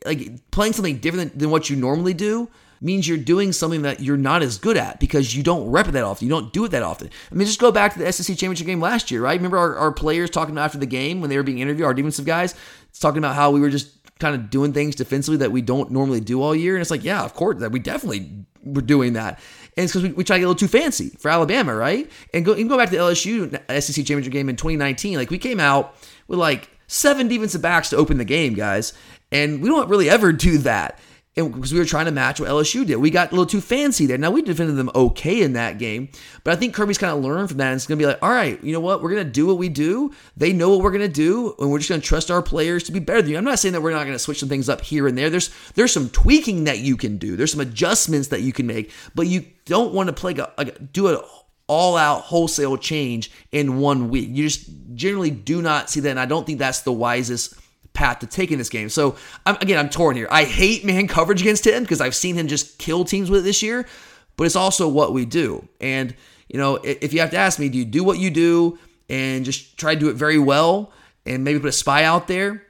Speaker 1: Like, playing something different than what you normally do means you're doing something that you're not as good at because you don't rep it that often. You don't do it that often. I mean, just go back to the SEC championship game last year, right? Remember our, our players talking after the game when they were being interviewed, our defensive guys, talking about how we were just kind of doing things defensively that we don't normally do all year. And it's like, yeah, of course, that we definitely were doing that. And it's because we, we try to get a little too fancy for Alabama, right? And go, you can go back to the LSU SEC championship game in 2019. Like we came out with like seven defensive backs to open the game, guys. And we don't really ever do that because we were trying to match what LSU did. We got a little too fancy there. Now we defended them okay in that game, but I think Kirby's kind of learned from that. And it's going to be like, all right, you know what? We're going to do what we do. They know what we're going to do, and we're just going to trust our players to be better than you. I'm not saying that we're not going to switch some things up here and there. There's there's some tweaking that you can do. There's some adjustments that you can make, but you don't want to play a, do a all out wholesale change in one week. You just generally do not see that, and I don't think that's the wisest path to take in this game. So I'm, again, I'm torn here. I hate man coverage against him because I've seen him just kill teams with it this year, but it's also what we do. And you know, if you have to ask me, do you do what you do and just try to do it very well and maybe put a spy out there?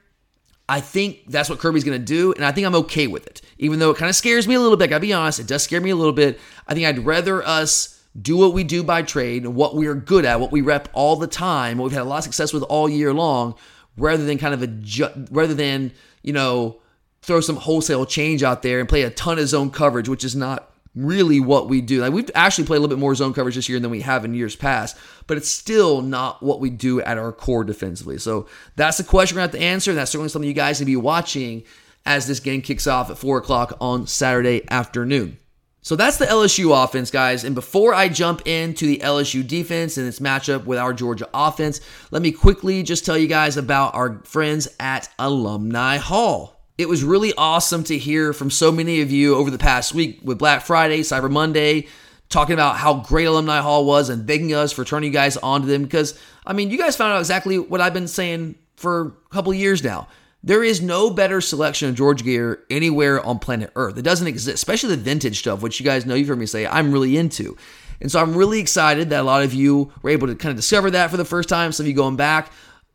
Speaker 1: I think that's what Kirby's going to do, and I think I'm okay with it. Even though it kind of scares me a little bit, I gotta be honest, it does scare me a little bit. I think I'd rather us do what we do by trade and what we're good at, what we rep all the time, what we've had a lot of success with all year long, rather than kind of a rather than you know throw some wholesale change out there and play a ton of zone coverage, which is not really what we do. Like we've actually played a little bit more zone coverage this year than we have in years past, but it's still not what we do at our core defensively. So that's the question we're to have to answer. And that's certainly something you guys to be watching as this game kicks off at four o'clock on Saturday afternoon. So that's the LSU offense, guys. And before I jump into the LSU defense and its matchup with our Georgia offense, let me quickly just tell you guys about our friends at Alumni Hall. It was really awesome to hear from so many of you over the past week with Black Friday, Cyber Monday, talking about how great Alumni Hall was and thanking us for turning you guys on to them. Because, I mean, you guys found out exactly what I've been saying for a couple years now. There is no better selection of George gear anywhere on planet Earth. It doesn't exist, especially the vintage stuff, which you guys know you've heard me say I'm really into. And so I'm really excited that a lot of you were able to kind of discover that for the first time. Some of you going back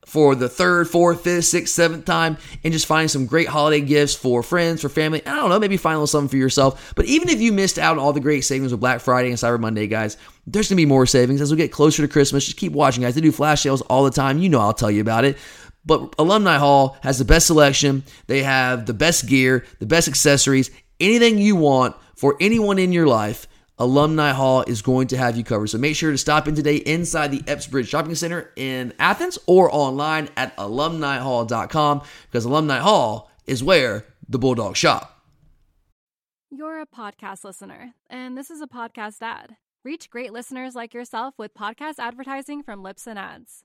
Speaker 1: for the third, fourth, fifth, sixth, seventh time, and just finding some great holiday gifts for friends, for family. I don't know, maybe find a little something for yourself. But even if you missed out on all the great savings with Black Friday and Cyber Monday, guys, there's gonna be more savings as we get closer to Christmas. Just keep watching, guys. They do flash sales all the time. You know, I'll tell you about it. But Alumni Hall has the best selection. They have the best gear, the best accessories, anything you want for anyone in your life. Alumni Hall is going to have you covered. So make sure to stop in today inside the Epps Bridge Shopping Center in Athens or online at alumnihall.com because Alumni Hall is where the Bulldogs shop.
Speaker 3: You're a podcast listener, and this is a podcast ad. Reach great listeners like yourself with podcast advertising from Libsyn Ads.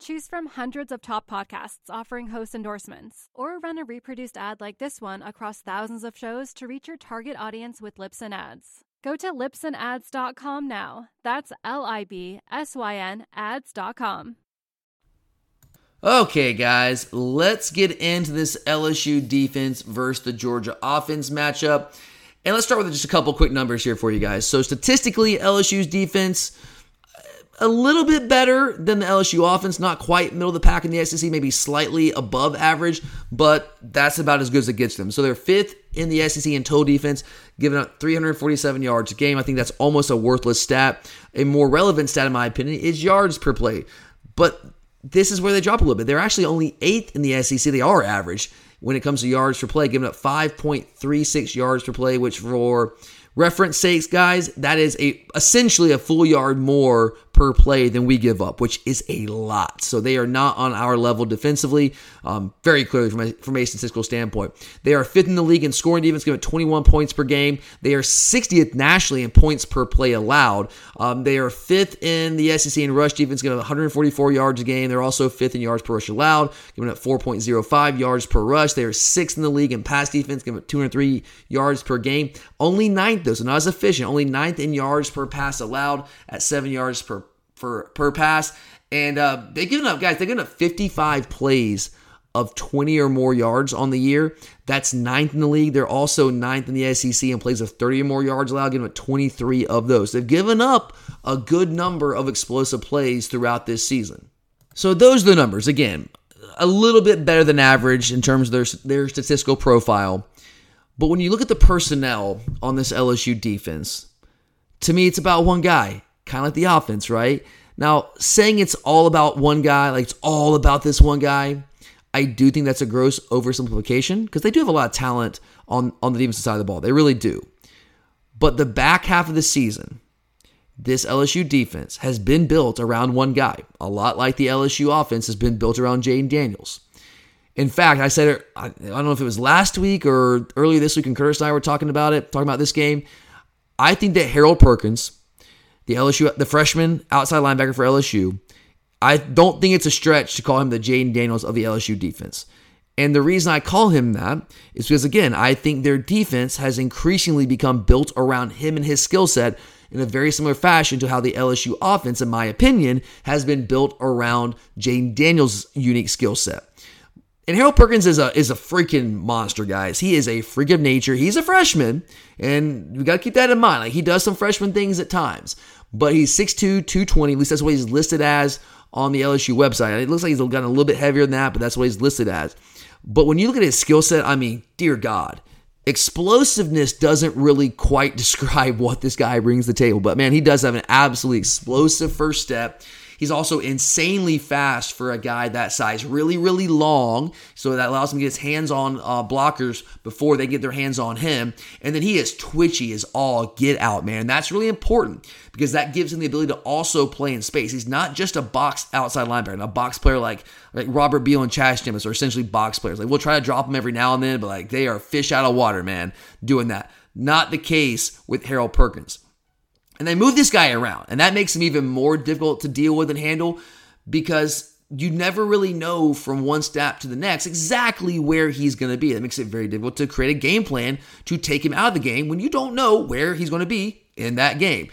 Speaker 3: Choose from hundreds of top podcasts offering host endorsements, or run a reproduced ad like this one across thousands of shows to reach your target audience with Libsyn Ads. Go to libsynads.com now. That's L I B S Y N ads.com.
Speaker 1: Okay, guys, let's get into this LSU defense versus the Georgia offense matchup. And let's start with just a couple quick numbers here for you guys. So, statistically, LSU's defense a little bit better than the LSU offense, not quite middle of the pack in the SEC, maybe slightly above average, but that's about as good as it gets them. So they're fifth in the SEC in total defense, giving up 347 yards a game. I think that's almost a worthless stat. A more relevant stat, in my opinion, is yards per play. But this is where they drop a little bit. They're actually only eighth in the SEC. They are average when it comes to yards per play, giving up 5.36 yards per play, which for reference sakes, guys, that is a essentially a full yard more per play than we give up, which is a lot. So they are not on our level defensively, um, very clearly from a, from a statistical standpoint. They are fifth in the league in scoring defense, giving 21 points per game. They are 60th nationally in points per play allowed. Um, they are fifth in the SEC in rush defense, giving 144 yards a game. They're also fifth in yards per rush allowed, giving up 4.05 yards per rush. They are sixth in the league in pass defense, giving up 203 yards per game. Only ninth, though, so not as efficient. Only ninth in yards per pass allowed at seven yards per for per pass. And uh, they've given up, guys, they've given up 55 plays of 20 or more yards on the year. That's ninth in the league. They're also ninth in the SEC in plays of 30 or more yards allowed, giving up 23 of those. They've given up a good number of explosive plays throughout this season. So those are the numbers. Again, a little bit better than average in terms of their, their statistical profile. But when you look at the personnel on this LSU defense, to me, it's about one guy, kind of like the offense, right? Now, saying it's all about one guy, like it's all about this one guy, I do think that's a gross oversimplification because they do have a lot of talent on, on the defensive side of the ball. They really do. But the back half of the season, this LSU defense has been built around one guy, a lot like the LSU offense has been built around Jayden Daniels. In fact, I said I don't know if it was last week or earlier this week, and Curtis and I were talking about it, talking about this game. I think that Harold Perkins, the LSU, the freshman outside linebacker for LSU, I don't think it's a stretch to call him the Jayden Daniels of the LSU defense. And the reason I call him that is because, again, I think their defense has increasingly become built around him and his skill set in a very similar fashion to how the LSU offense, in my opinion, has been built around Jayden Daniels' unique skill set. And Harold Perkins is a is a freaking monster, guys. He is a freak of nature. He's a freshman, and we got to keep that in mind. Like he does some freshman things at times, but he's 6'2", 220. At least that's what he's listed as on the LSU website. It looks like he's gotten a little bit heavier than that, but that's what he's listed as. But when you look at his skill set, I mean, dear God, explosiveness doesn't really quite describe what this guy brings to the table. But man, he does have an absolutely explosive first step. He's also insanely fast for a guy that size, really, really long. So that allows him to get his hands on uh, blockers before they get their hands on him. And then he is twitchy as all get out, man. That's really important because that gives him the ability to also play in space. He's not just a box outside linebacker, a box player like like Robert Beal and Chaz Jemas are essentially box players. Like we'll try to drop them every now and then, but like they are fish out of water, man, doing that. Not the case with Harold Perkins. And they move this guy around, and that makes him even more difficult to deal with and handle because you never really know from one step to the next exactly where he's going to be. That makes it very difficult to create a game plan to take him out of the game when you don't know where he's going to be in that game.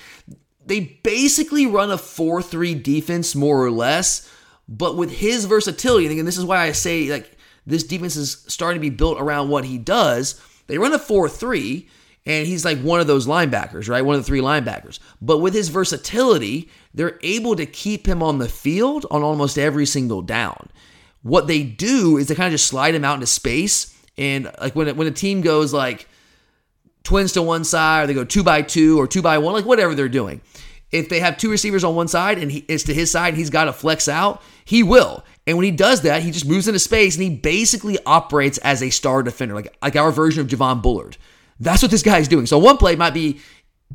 Speaker 1: They basically run a 4 3 defense, more or less, but with his versatility, and again, this is why I say like this defense is starting to be built around what he does. They run a 4 3 and he's like one of those linebackers, right? One of the three linebackers. But with his versatility, they're able to keep him on the field on almost every single down. What they do is they kind of just slide him out into space. And like when, when a team goes like twins to one side, or they go two by two or two by one, like whatever they're doing. If they have two receivers on one side and he, it's to his side, he's got to flex out, he will. And when he does that, he just moves into space and he basically operates as a star defender, like, like our version of Javon Bullard. That's what this guy is doing. So one play might be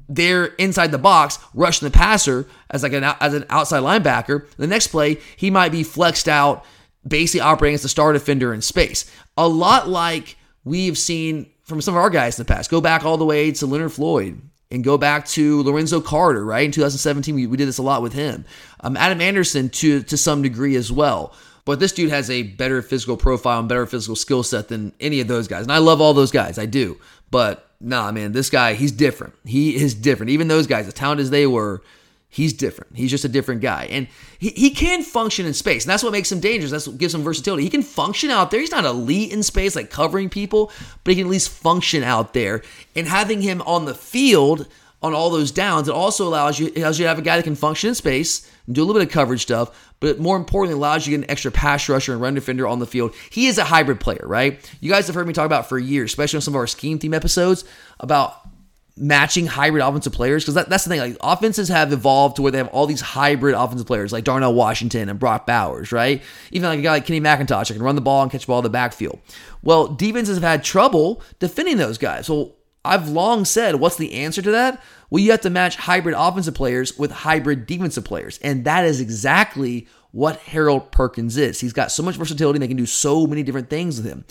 Speaker 1: there inside the box, rushing the passer as like an as an outside linebacker. The next play, he might be flexed out, basically operating as the star defender in space. A lot like we've seen from some of our guys in the past. Go back all the way to Leonard Floyd and go back to Lorenzo Carter, right? In 2017, we, we did this a lot with him. Um, Adam Anderson to to some degree as well. But this dude has a better physical profile and better physical skill set than any of those guys. And I love all those guys. I do. But nah, man, this guy, he's different. He is different. Even those guys, as talented as they were, he's different. He's just a different guy. And he, he can function in space. And that's what makes him dangerous. That's what gives him versatility. He can function out there. He's not elite in space, like covering people, but he can at least function out there. And having him on the field on all those downs. It also allows you allows you to have a guy that can function in space and do a little bit of coverage stuff, but more importantly, allows you to get an extra pass rusher and run defender on the field. He is a hybrid player, right? You guys have heard me talk about for years, especially on some of our scheme theme episodes, about matching hybrid offensive players because that, that's the thing. Like offenses have evolved to where they have all these hybrid offensive players like Darnell Washington and Brock Bowers, right? Even like a guy like Kenny McIntosh that can run the ball and catch the ball in the backfield. Well, defenses have had trouble defending those guys. So I've long said, what's the answer to that? Well, you have to match hybrid offensive players with hybrid defensive players. And that is exactly what Harold Perkins is. He's got so much versatility, they can do so many different things with him.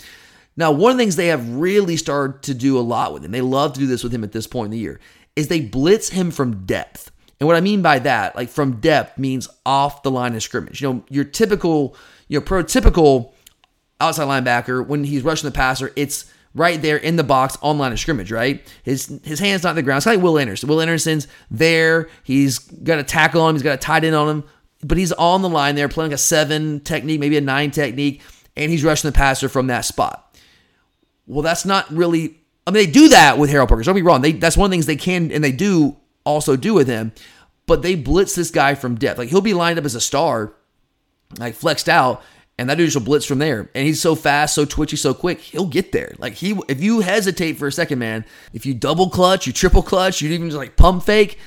Speaker 1: Now, one of the things they have really started to do a lot with him, they love to do this with him at this point in the year, is they blitz him from depth. And what I mean by that, like from depth, means off the line of scrimmage. You know, your typical, your prototypical outside linebacker, when he's rushing the passer, it's right there in the box on line of scrimmage, right? His his hands not the ground. It's like Will Anderson. Will Anderson's there. He's got a tackle on him. He's got a tight end on him, but he's on the line there playing a seven technique, maybe a nine technique, and he's rushing the passer from that spot. Well, that's not really. I mean, they do that with Harold Perkins. Don't be wrong. They that's one of the things they can and they do also do with him. But they blitz this guy from depth. Like he'll be lined up as a star, like flexed out, and that dude will blitz from there. And he's so fast, so twitchy, so quick, he'll get there. Like he, if you hesitate for a second, man, if you double clutch, you triple clutch, you even just like pump fake,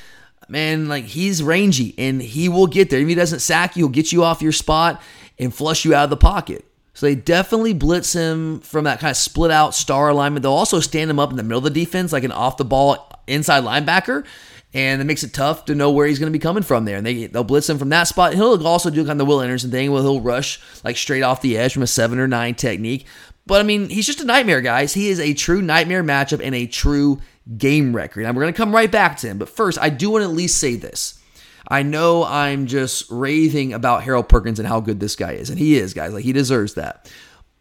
Speaker 1: man, like he's rangy and he will get there. If he doesn't sack you, he'll get you off your spot and flush you out of the pocket. So they definitely blitz him from that kind of split out star alignment. They'll also stand him up in the middle of the defense, like an off the ball inside linebacker. And it makes it tough to know where he's going to be coming from there. And they, they'll blitz him from that spot. He'll also do kind of the Will Anderson thing where he'll rush like straight off the edge from a seven or nine technique. But I mean, he's just a nightmare, guys. He is a true nightmare matchup and a true game record. And we're going to come right back to him. But first, I do want to at least say this. I know I'm just raving about Harold Perkins and how good this guy is. And he is, guys. Like, he deserves that.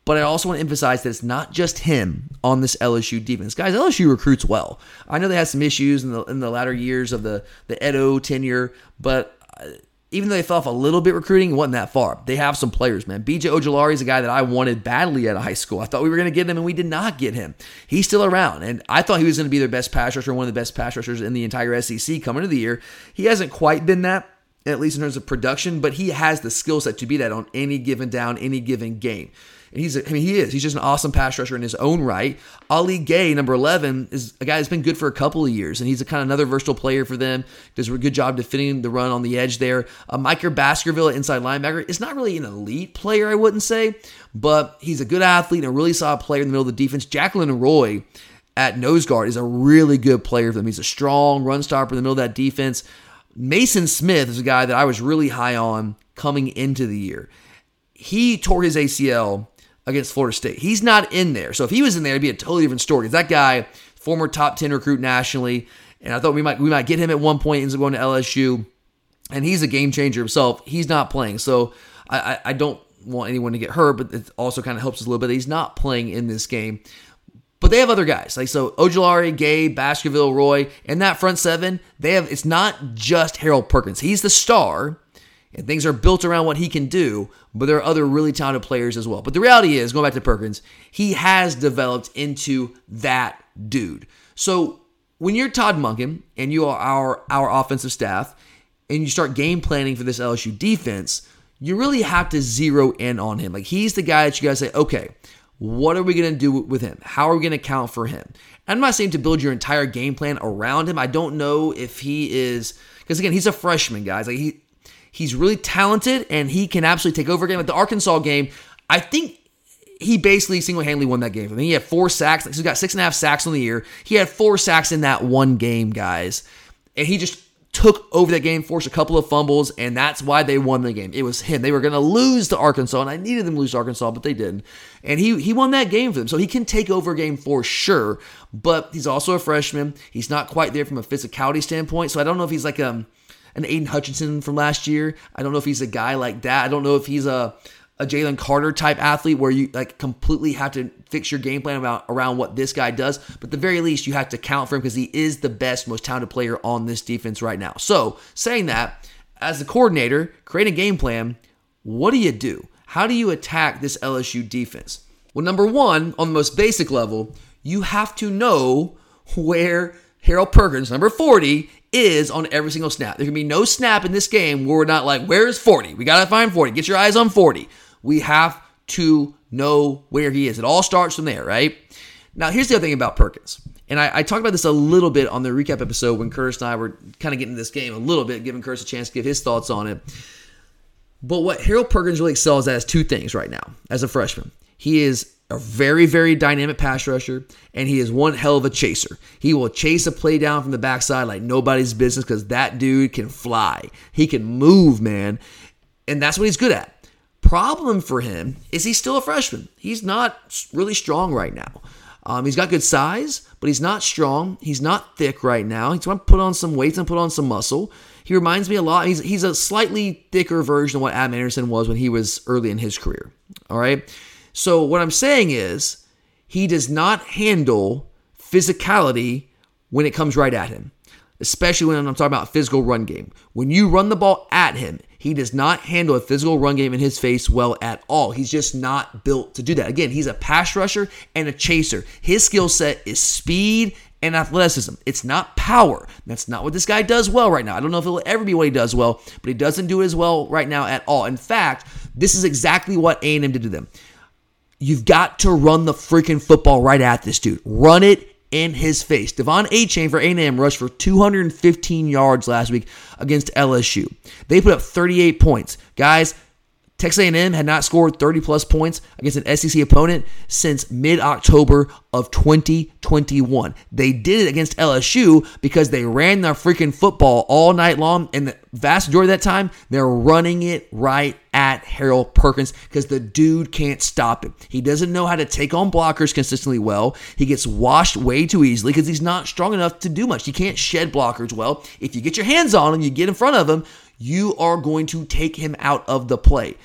Speaker 1: But I also want to emphasize that it's not just him on this LSU defense. Guys, LSU recruits well. I know they had some issues in the in the latter years of the, the Edo tenure, but uh, even though they fell off a little bit recruiting, it wasn't that far. They have some players, man. BJ Ojulari is a guy that I wanted badly at high school. I thought we were going to get him, and we did not get him. He's still around, and I thought he was going to be their best pass rusher, one of the best pass rushers in the entire SEC coming into the year. He hasn't quite been that, at least in terms of production, but he has the skill set to be that on any given down, any given game. And he's, I mean, he is. He's just an awesome pass rusher in his own right. Ali Gaye, number 11, is a guy that's been good for a couple of years, and he's a kind of another versatile player for them. Does a good job defending the run on the edge there. Uh, Micah Baskerville, inside linebacker, is not really an elite player, I wouldn't say, but he's a good athlete and a really solid player in the middle of the defense. Jaquelin Roy at nose guard is a really good player for them. He's a strong run stopper in the middle of that defense. Maason Smith is a guy that I was really high on coming into the year. He tore his ACL against Florida State. He's not in there. So if he was in there, it'd be a totally different story. That guy, former top 10 recruit nationally, and I thought we might we might get him at one point, ends up going to LSU, and he's a game changer himself. He's not playing. So I, I, I don't want anyone to get hurt, but it also kind of helps us a little bit. He's not playing in this game. But they have other guys like so Ojulari, Gaye, Baskerville, Roy, and that front seven. They have it's not just Harold Perkins. He's the star, and things are built around what he can do, but there are other really talented players as well. But the reality is, going back to Perkins, he has developed into that dude. So when you're Todd Monken and you are our our offensive staff, and you start game planning for this LSU defense, you really have to zero in on him. Like he's the guy that you guys say, okay, what are we going to do with him? How are we going to account for him? I'm not saying to build your entire game plan around him. I don't know if he is because again, he's a freshman, guys. Like he He's really talented and he can absolutely take over a game. Like the Arkansas game, I think he basically single handedly won that game. I mean, he had four sacks. He's got six and a half sacks on the year. He had four sacks in that one game, guys. And he just took over that game, forced a couple of fumbles, and that's why they won the game. It was him. They were going to lose to Arkansas, and I needed them to lose to Arkansas, but they didn't. And he he won that game for them, so he can take over a game for sure. But he's also a freshman. He's not quite there from a physicality standpoint, so I don't know if he's like um an Aidan Hutchinson from last year. I don't know if he's a guy like that. I don't know if he's a a Jalen Carter type athlete where you like completely have to fix your game plan about around what this guy does. But at the very least, you have to count for him because he is the best, most talented player on this defense right now. So saying that, as the coordinator, create a game plan. What do you do? How do you attack this LSU defense? Well, number one, on the most basic level, you have to know where Harold Perkins, number 40, is on every single snap. There can be no snap in this game where we're not like, where's 40? We got to find 40. Get your eyes on 40. We have to know where he is. It all starts from there, right? Now, here's the other thing about Perkins. And I, I talked about this a little bit on the recap episode when Curtis and I were kind of getting this game a little bit, giving Curtis a chance to give his thoughts on it. But what Harold Perkins really excels at is two things right now as a freshman. He is a very, very dynamic pass rusher, and he is one hell of a chaser. He will chase a play down from the backside like nobody's business because that dude can fly. He can move, man. And that's what he's good at. Problem for him is he's still a freshman. He's not really strong right now. Um, he's got good size, but he's not strong. He's not thick right now. He's going to put on some weight and put on some muscle. He reminds me a lot. He's, he's a slightly thicker version of what Adam Anderson was when he was early in his career. All right. So what I'm saying is he does not handle physicality when it comes right at him, especially when I'm talking about physical run game. When you run the ball at him, he does not handle a physical run game in his face well at all. He's just not built to do that. Again, he's a pass rusher and a chaser. His skill set is speed and athleticism. It's not power. That's not what this guy does well right now. I don't know if it'll ever be what he does well, but he doesn't do it as well right now at all. In fact, this is exactly what A&M did to them. You've got to run the freaking football right at this dude. Run it in his face. De'Von Achane for A&M rushed for 215 yards last week against LSU. They put up 38 points. Guys, Texas A&M had not scored 30 plus points against an SEC opponent since mid-October of 2021. They did it against LSU because they ran their freaking football all night long and the vast majority of that time they're running it right at Harold Perkins because the dude can't stop it. He doesn't know how to take on blockers consistently well. He gets washed way too easily because he's not strong enough to do much. He can't shed blockers well. If you get your hands on him, you get in front of him, you are going to take him out of the play.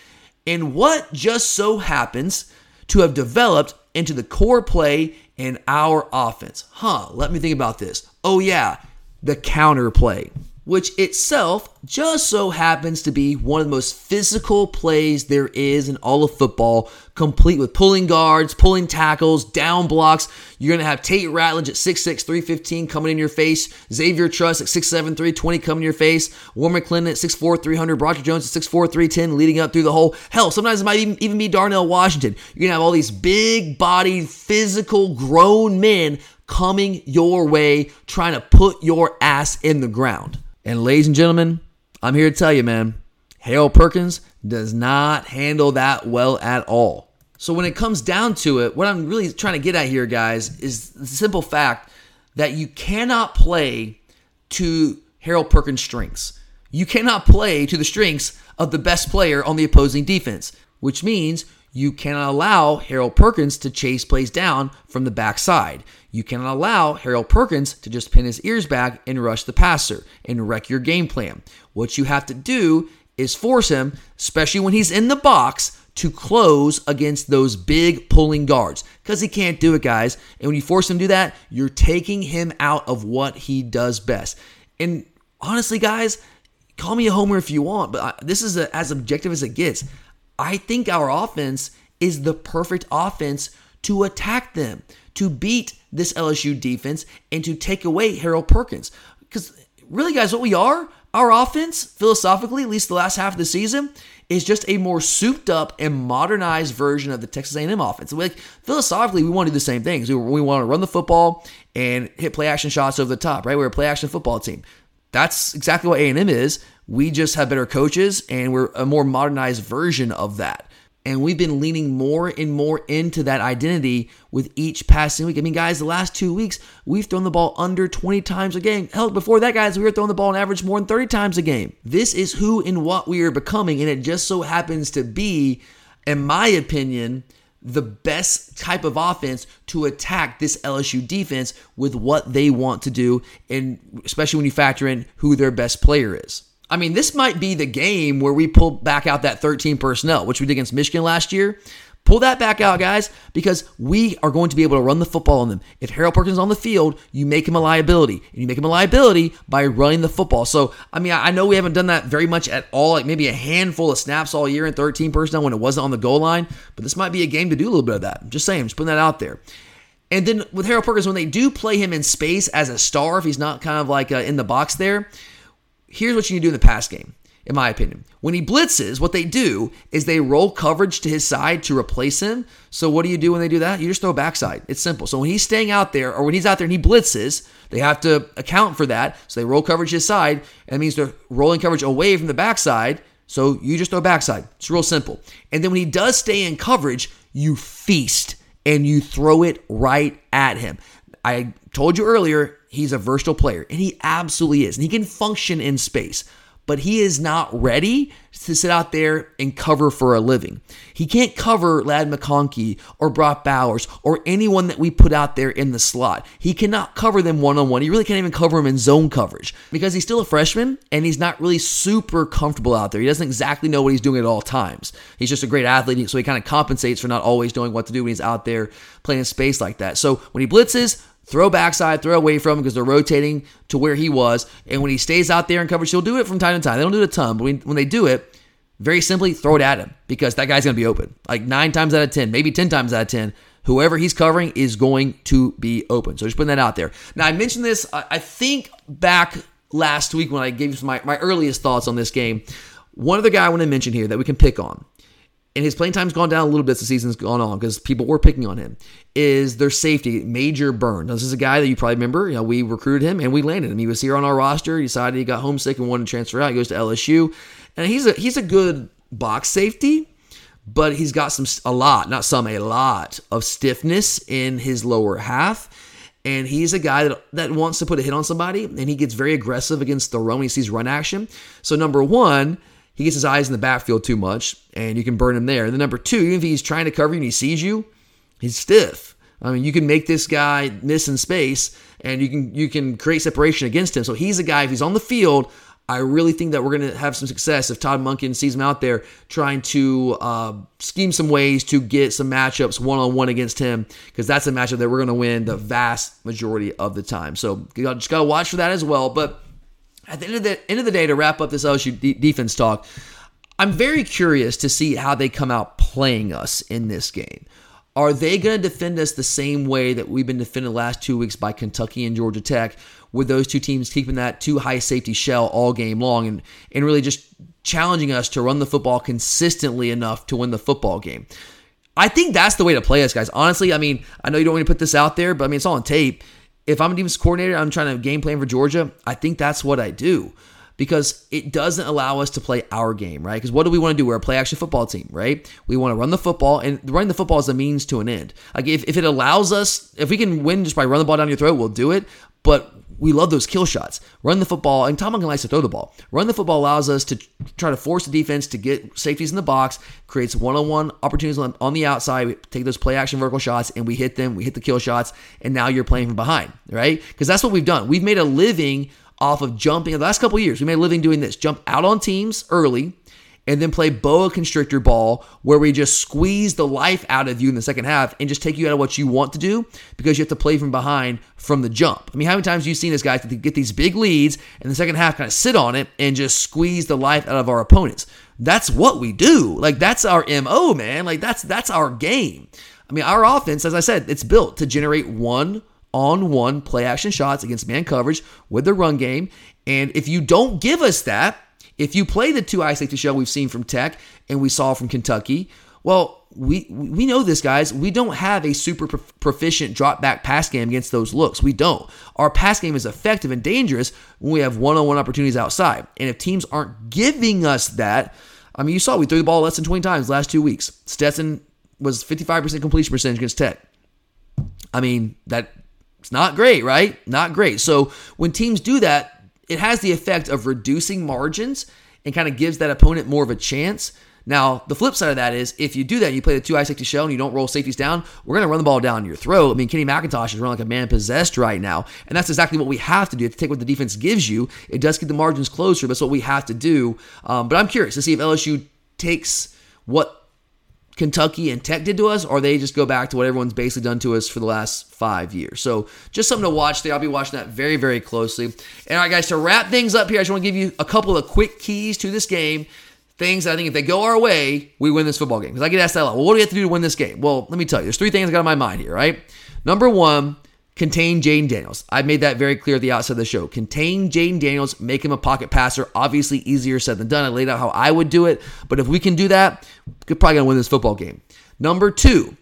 Speaker 1: And what just so happens to have developed into the core play in our offense? Huh, let me think about this. Oh, yeah, the counter play which itself just so happens to be one of the most physical plays there is in all of football, complete with pulling guards, pulling tackles, down blocks. You're going to have Tate Ratledge at 6'6, 315 coming in your face, Xavier Truss at 6'7, 320 coming in your face, Warren McClendon at 6'4, 300, Broderick Jones at 6'4, 310 leading up through the hole. Hell, sometimes it might even, even be Darnell Washington. You're going to have all these big bodied, physical, grown men coming your way, trying to put your ass in the ground. And ladies and gentlemen, I'm here to tell you, man, Harold Perkins does not handle that well at all. So when it comes down to it, what I'm really trying to get at here, guys, is the simple fact that you cannot play to Harold Perkins' strengths. You cannot play to the strengths of the best player on the opposing defense, which means you cannot allow Harold Perkins to chase plays down from the backside. You cannot allow Harold Perkins to just pin his ears back and rush the passer and wreck your game plan. What you have to do is force him, especially when he's in the box, to close against those big pulling guards because he can't do it, guys. And when you force him to do that, you're taking him out of what he does best. And honestly, guys, call me a homer if you want, but this is a, as objective as it gets. I think our offense is the perfect offense to attack them, to beat this LSU defense, and to take away Harold Perkins. Because really, guys, what we are, our offense, philosophically, at least the last half of the season, is just a more souped up and modernized version of the Texas A&M offense. Like philosophically, we want to do the same things. We, we want to run the football and hit play action shots over the top. Right? We're a play action football team. That's exactly what A&M is. We just have better coaches and we're a more modernized version of that. And we've been leaning more and more into that identity with each passing week. I mean, guys, the last two weeks, we've thrown the ball under 20 times a game. Hell, before that, guys, we were throwing the ball on average more than 30 times a game. This is who and what we are becoming. And it just so happens to be, in my opinion, the best type of offense to attack this LSU defense with what they want to do, and especially when you factor in who their best player is. I mean, this might be the game where we pull back out that 13 personnel, which we did against Michigan last year. Pull that back out, guys, because we are going to be able to run the football on them. If Harold Perkins is on the field, you make him a liability. And you make him a liability by running the football. So, I mean, I know we haven't done that very much at all, like maybe a handful of snaps all year in 13 personnel when it wasn't on the goal line, but this might be a game to do a little bit of that. I'm just saying, just putting that out there. And then with Harold Perkins, when they do play him in space as a star, if he's not kind of like uh, in the box there, here's what you can do in the pass game, in my opinion. When he blitzes, what they do is they roll coverage to his side to replace him. So what do you do when they do that? You just throw backside. It's simple. So when he's staying out there, or when he's out there and he blitzes, they have to account for that. So they roll coverage his side. And that means they're rolling coverage away from the backside. So you just throw backside. It's real simple. And then when he does stay in coverage, you feast and you throw it right at him. I told you earlier, he's a versatile player, and he absolutely is. And he can function in space but he is not ready to sit out there and cover for a living. He can't cover Ladd McConkey or Brock Bowers or anyone that we put out there in the slot. He cannot cover them one on one. He really can't even cover them in zone coverage because he's still a freshman and he's not really super comfortable out there. He doesn't exactly know what he's doing at all times. He's just a great athlete, so he kind of compensates for not always knowing what to do when he's out there playing in space like that. So when he blitzes, throw backside, throw away from him because they're rotating to where he was. And when he stays out there in coverage, he'll do it from time to time. They don't do it a ton, but when, they do it, very simply throw it at him because that guy's going to be open. Like nine times out of 10, maybe 10 times out of 10, whoever he's covering is going to be open. So just putting that out there. Now, I mentioned this, I think back last week when I gave you my, my earliest thoughts on this game. One other guy I want to mention here that we can pick on and his playing time's gone down a little bit as the season's gone on because people were picking on him, is their safety, Major Burns. Now, this is a guy that you probably remember. You know, we recruited him and we landed him. He was here on our roster. He decided he got homesick and wanted to transfer out. He goes to LSU. And he's a he's a good box safety, but he's got some a lot, not some, a lot of stiffness in his lower half. And he's a guy that, that wants to put a hit on somebody, and he gets very aggressive against the run when he sees run action. So number one, he gets his eyes in the backfield too much, and you can burn him there. And then number two, even if he's trying to cover you and he sees you, he's stiff. I mean, you can make this guy miss in space, and you can you can create separation against him. So he's a guy. If he's on the field, I really think that we're going to have some success if Todd Monken sees him out there trying to uh, scheme some ways to get some matchups one on one against him, because that's a matchup that we're going to win the vast majority of the time. So you just got to watch for that as well. But at the end of the end of the day, to wrap up this LSU de- defense talk, I'm very curious to see how they come out playing us in this game. Are they going to defend us the same way that we've been defended the last two weeks by Kentucky and Georgia Tech, with those two teams keeping that too high safety shell all game long and, and really just challenging us to run the football consistently enough to win the football game? I think that's the way to play us, guys. Honestly, I mean, I know you don't want to put this out there, but I mean, it's all on tape if I'm a defense coordinator, I'm trying to game plan for Georgia. I think that's what I do because it doesn't allow us to play our game, right? Because what do we want to do? We're a play action football team, right? We want to run the football, and running the football is a means to an end. Like if, if it allows us, if we can win just by running the ball down your throat, we'll do it. But we love those kill shots. Run the football, and Tom likes to throw the ball. Run the football allows us to try to force the defense to get safeties in the box, creates one-on-one opportunities on, the outside. We take those play action vertical shots and we hit them. We hit the kill shots, and now you're playing from behind, right? Because that's what we've done. We've made a living off of jumping. The last couple years, we made a living doing this: jump out on teams early, and then play boa constrictor ball where we just squeeze the life out of you in the second half and just take you out of what you want to do because you have to play from behind from the jump. I mean, how many times have you seen this guy get these big leads and the second half kind of sit on it and just squeeze the life out of our opponents? That's what we do. Like that's our MO, man. Like that's that's our game. I mean, our offense, as I said, it's built to generate one on one play action shots against man coverage with the run game. And if you don't give us that, if you play the two eye safety shell we've seen from Tech and we saw from Kentucky, well, we we know this, guys. We don't have a super proficient drop back pass game against those looks. We don't. Our pass game is effective and dangerous when we have one on one opportunities outside. And if teams aren't giving us that, I mean, you saw we threw the ball less than 20 times last two weeks. Stetson was 55% completion percentage against Tech. I mean, that it's not great, right? Not great. So when teams do that, it has the effect of reducing margins and kind of gives that opponent more of a chance. Now, the flip side of that is if you do that, you play the two eye safety shell and you don't roll safeties down, we're going to run the ball down your throat. I mean, Kenny McIntosh is running like a man possessed right now. And that's exactly what we have to do. To take what the defense gives you, it does keep the margins closer. But that's what we have to do. Um, but I'm curious to see if LSU takes what Kentucky and Tech did to us, or they just go back to what everyone's basically done to us for the last five years. So just something to watch there. I'll be watching that very, very closely. And all right, guys, to wrap things up here, I just want to give you a couple of quick keys to this game. things that I think if they go our way, we win this football game. Because I get asked that a lot. Well, what do we have to do to win this game? Well, let me tell you. There's three things I got in my mind here, right? Number one, contain Jayden Daniels. I made that very clear at the outset of the show. Contain Jayden Daniels, make him a pocket passer. Obviously, easier said than done. I laid out how I would do it. But if we can do that, we're probably to win this football game. Number two,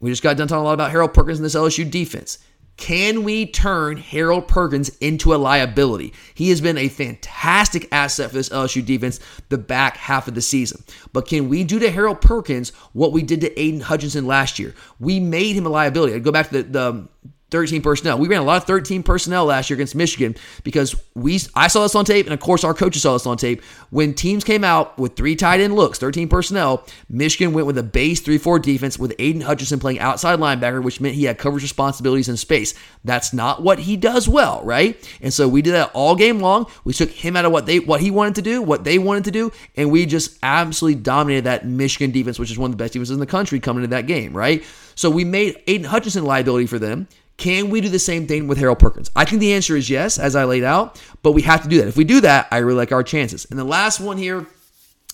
Speaker 1: we just got done talking a lot about Harold Perkins and this LSU defense. Can we turn Harold Perkins into a liability? He has been a fantastic asset for this LSU defense the back half of the season. But can we do to Harold Perkins what we did to Aidan Hutchinson last year? We made him a liability. I go back to the, the 13 personnel. We ran a lot of 13 personnel last year against Michigan because we I saw this on tape, and of course our coaches saw this on tape. When teams came out with three tight end looks, 13 personnel, Michigan went with a base 3-4 defense with Aidan Hutchinson playing outside linebacker, which meant he had coverage responsibilities in space. That's not what he does well, right? And so we did that all game long. We took him out of what they what he wanted to do, what they wanted to do, and we just absolutely dominated that Michigan defense, which is one of the best defenses in the country coming into that game, right? So we made Aidan Hutchinson liability for them. Can we do the same thing with Harold Perkins? I think the answer is yes, as I laid out, but we have to do that. If we do that, I really like our chances. And the last one here,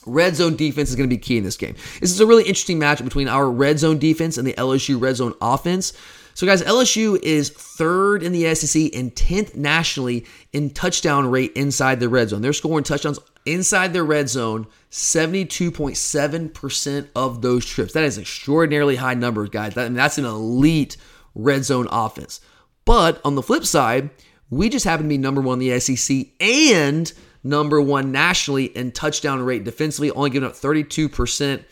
Speaker 1: red zone defense is going to be key in this game. This is a really interesting matchup between our red zone defense and the LSU red zone offense. So, guys, LSU is third in the SEC and 10th nationally in touchdown rate inside the red zone. They're scoring touchdowns inside their red zone 72.7% of those trips. That is extraordinarily high numbers, guys. That, I mean, that's an elite red zone offense. But on the flip side, we just happen to be number one in the SEC and number one nationally in touchdown rate defensively, only giving up 32%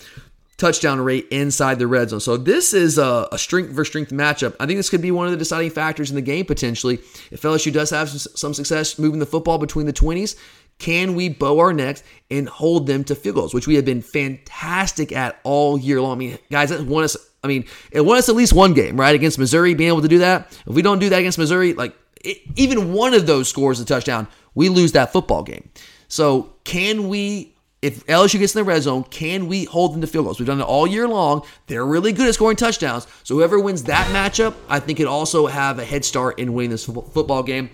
Speaker 1: touchdown rate inside the red zone. So this is a, a, strength for strength matchup. I think this could be one of the deciding factors in the game potentially. If LSU does have some success moving the football between the 20s, can we bow our necks and hold them to field goals, which we have been fantastic at all year long? I mean, guys, that won us I mean, it won us at least one game, right? Against Missouri, being able to do that. If we don't do that against Missouri, like it, even one of those scores a touchdown, we lose that football game. So can we, if LSU gets in the red zone, can we hold them to field goals? We've done it all year long. They're really good at scoring touchdowns. So whoever wins that matchup, I think could also have a head start in winning this football game.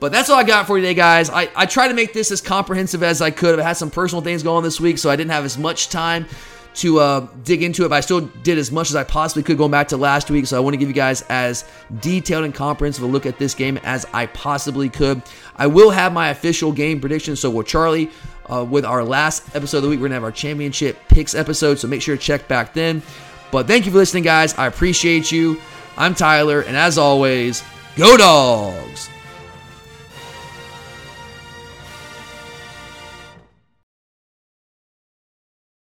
Speaker 1: But that's all I got for you today, guys. I, I tried to make this as comprehensive as I could. I had some personal things going this week, so I didn't have as much time to uh, dig into it, but I still did as much as I possibly could going back to last week. So I want to give you guys as detailed and comprehensive a look at this game as I possibly could. I will have my official game predictions. So with Charlie, uh, with our last episode of the week, we're to have our championship picks episode. So make sure to check back then. But thank you for listening, guys. I appreciate you. I'm Tyler, and as always, go dogs.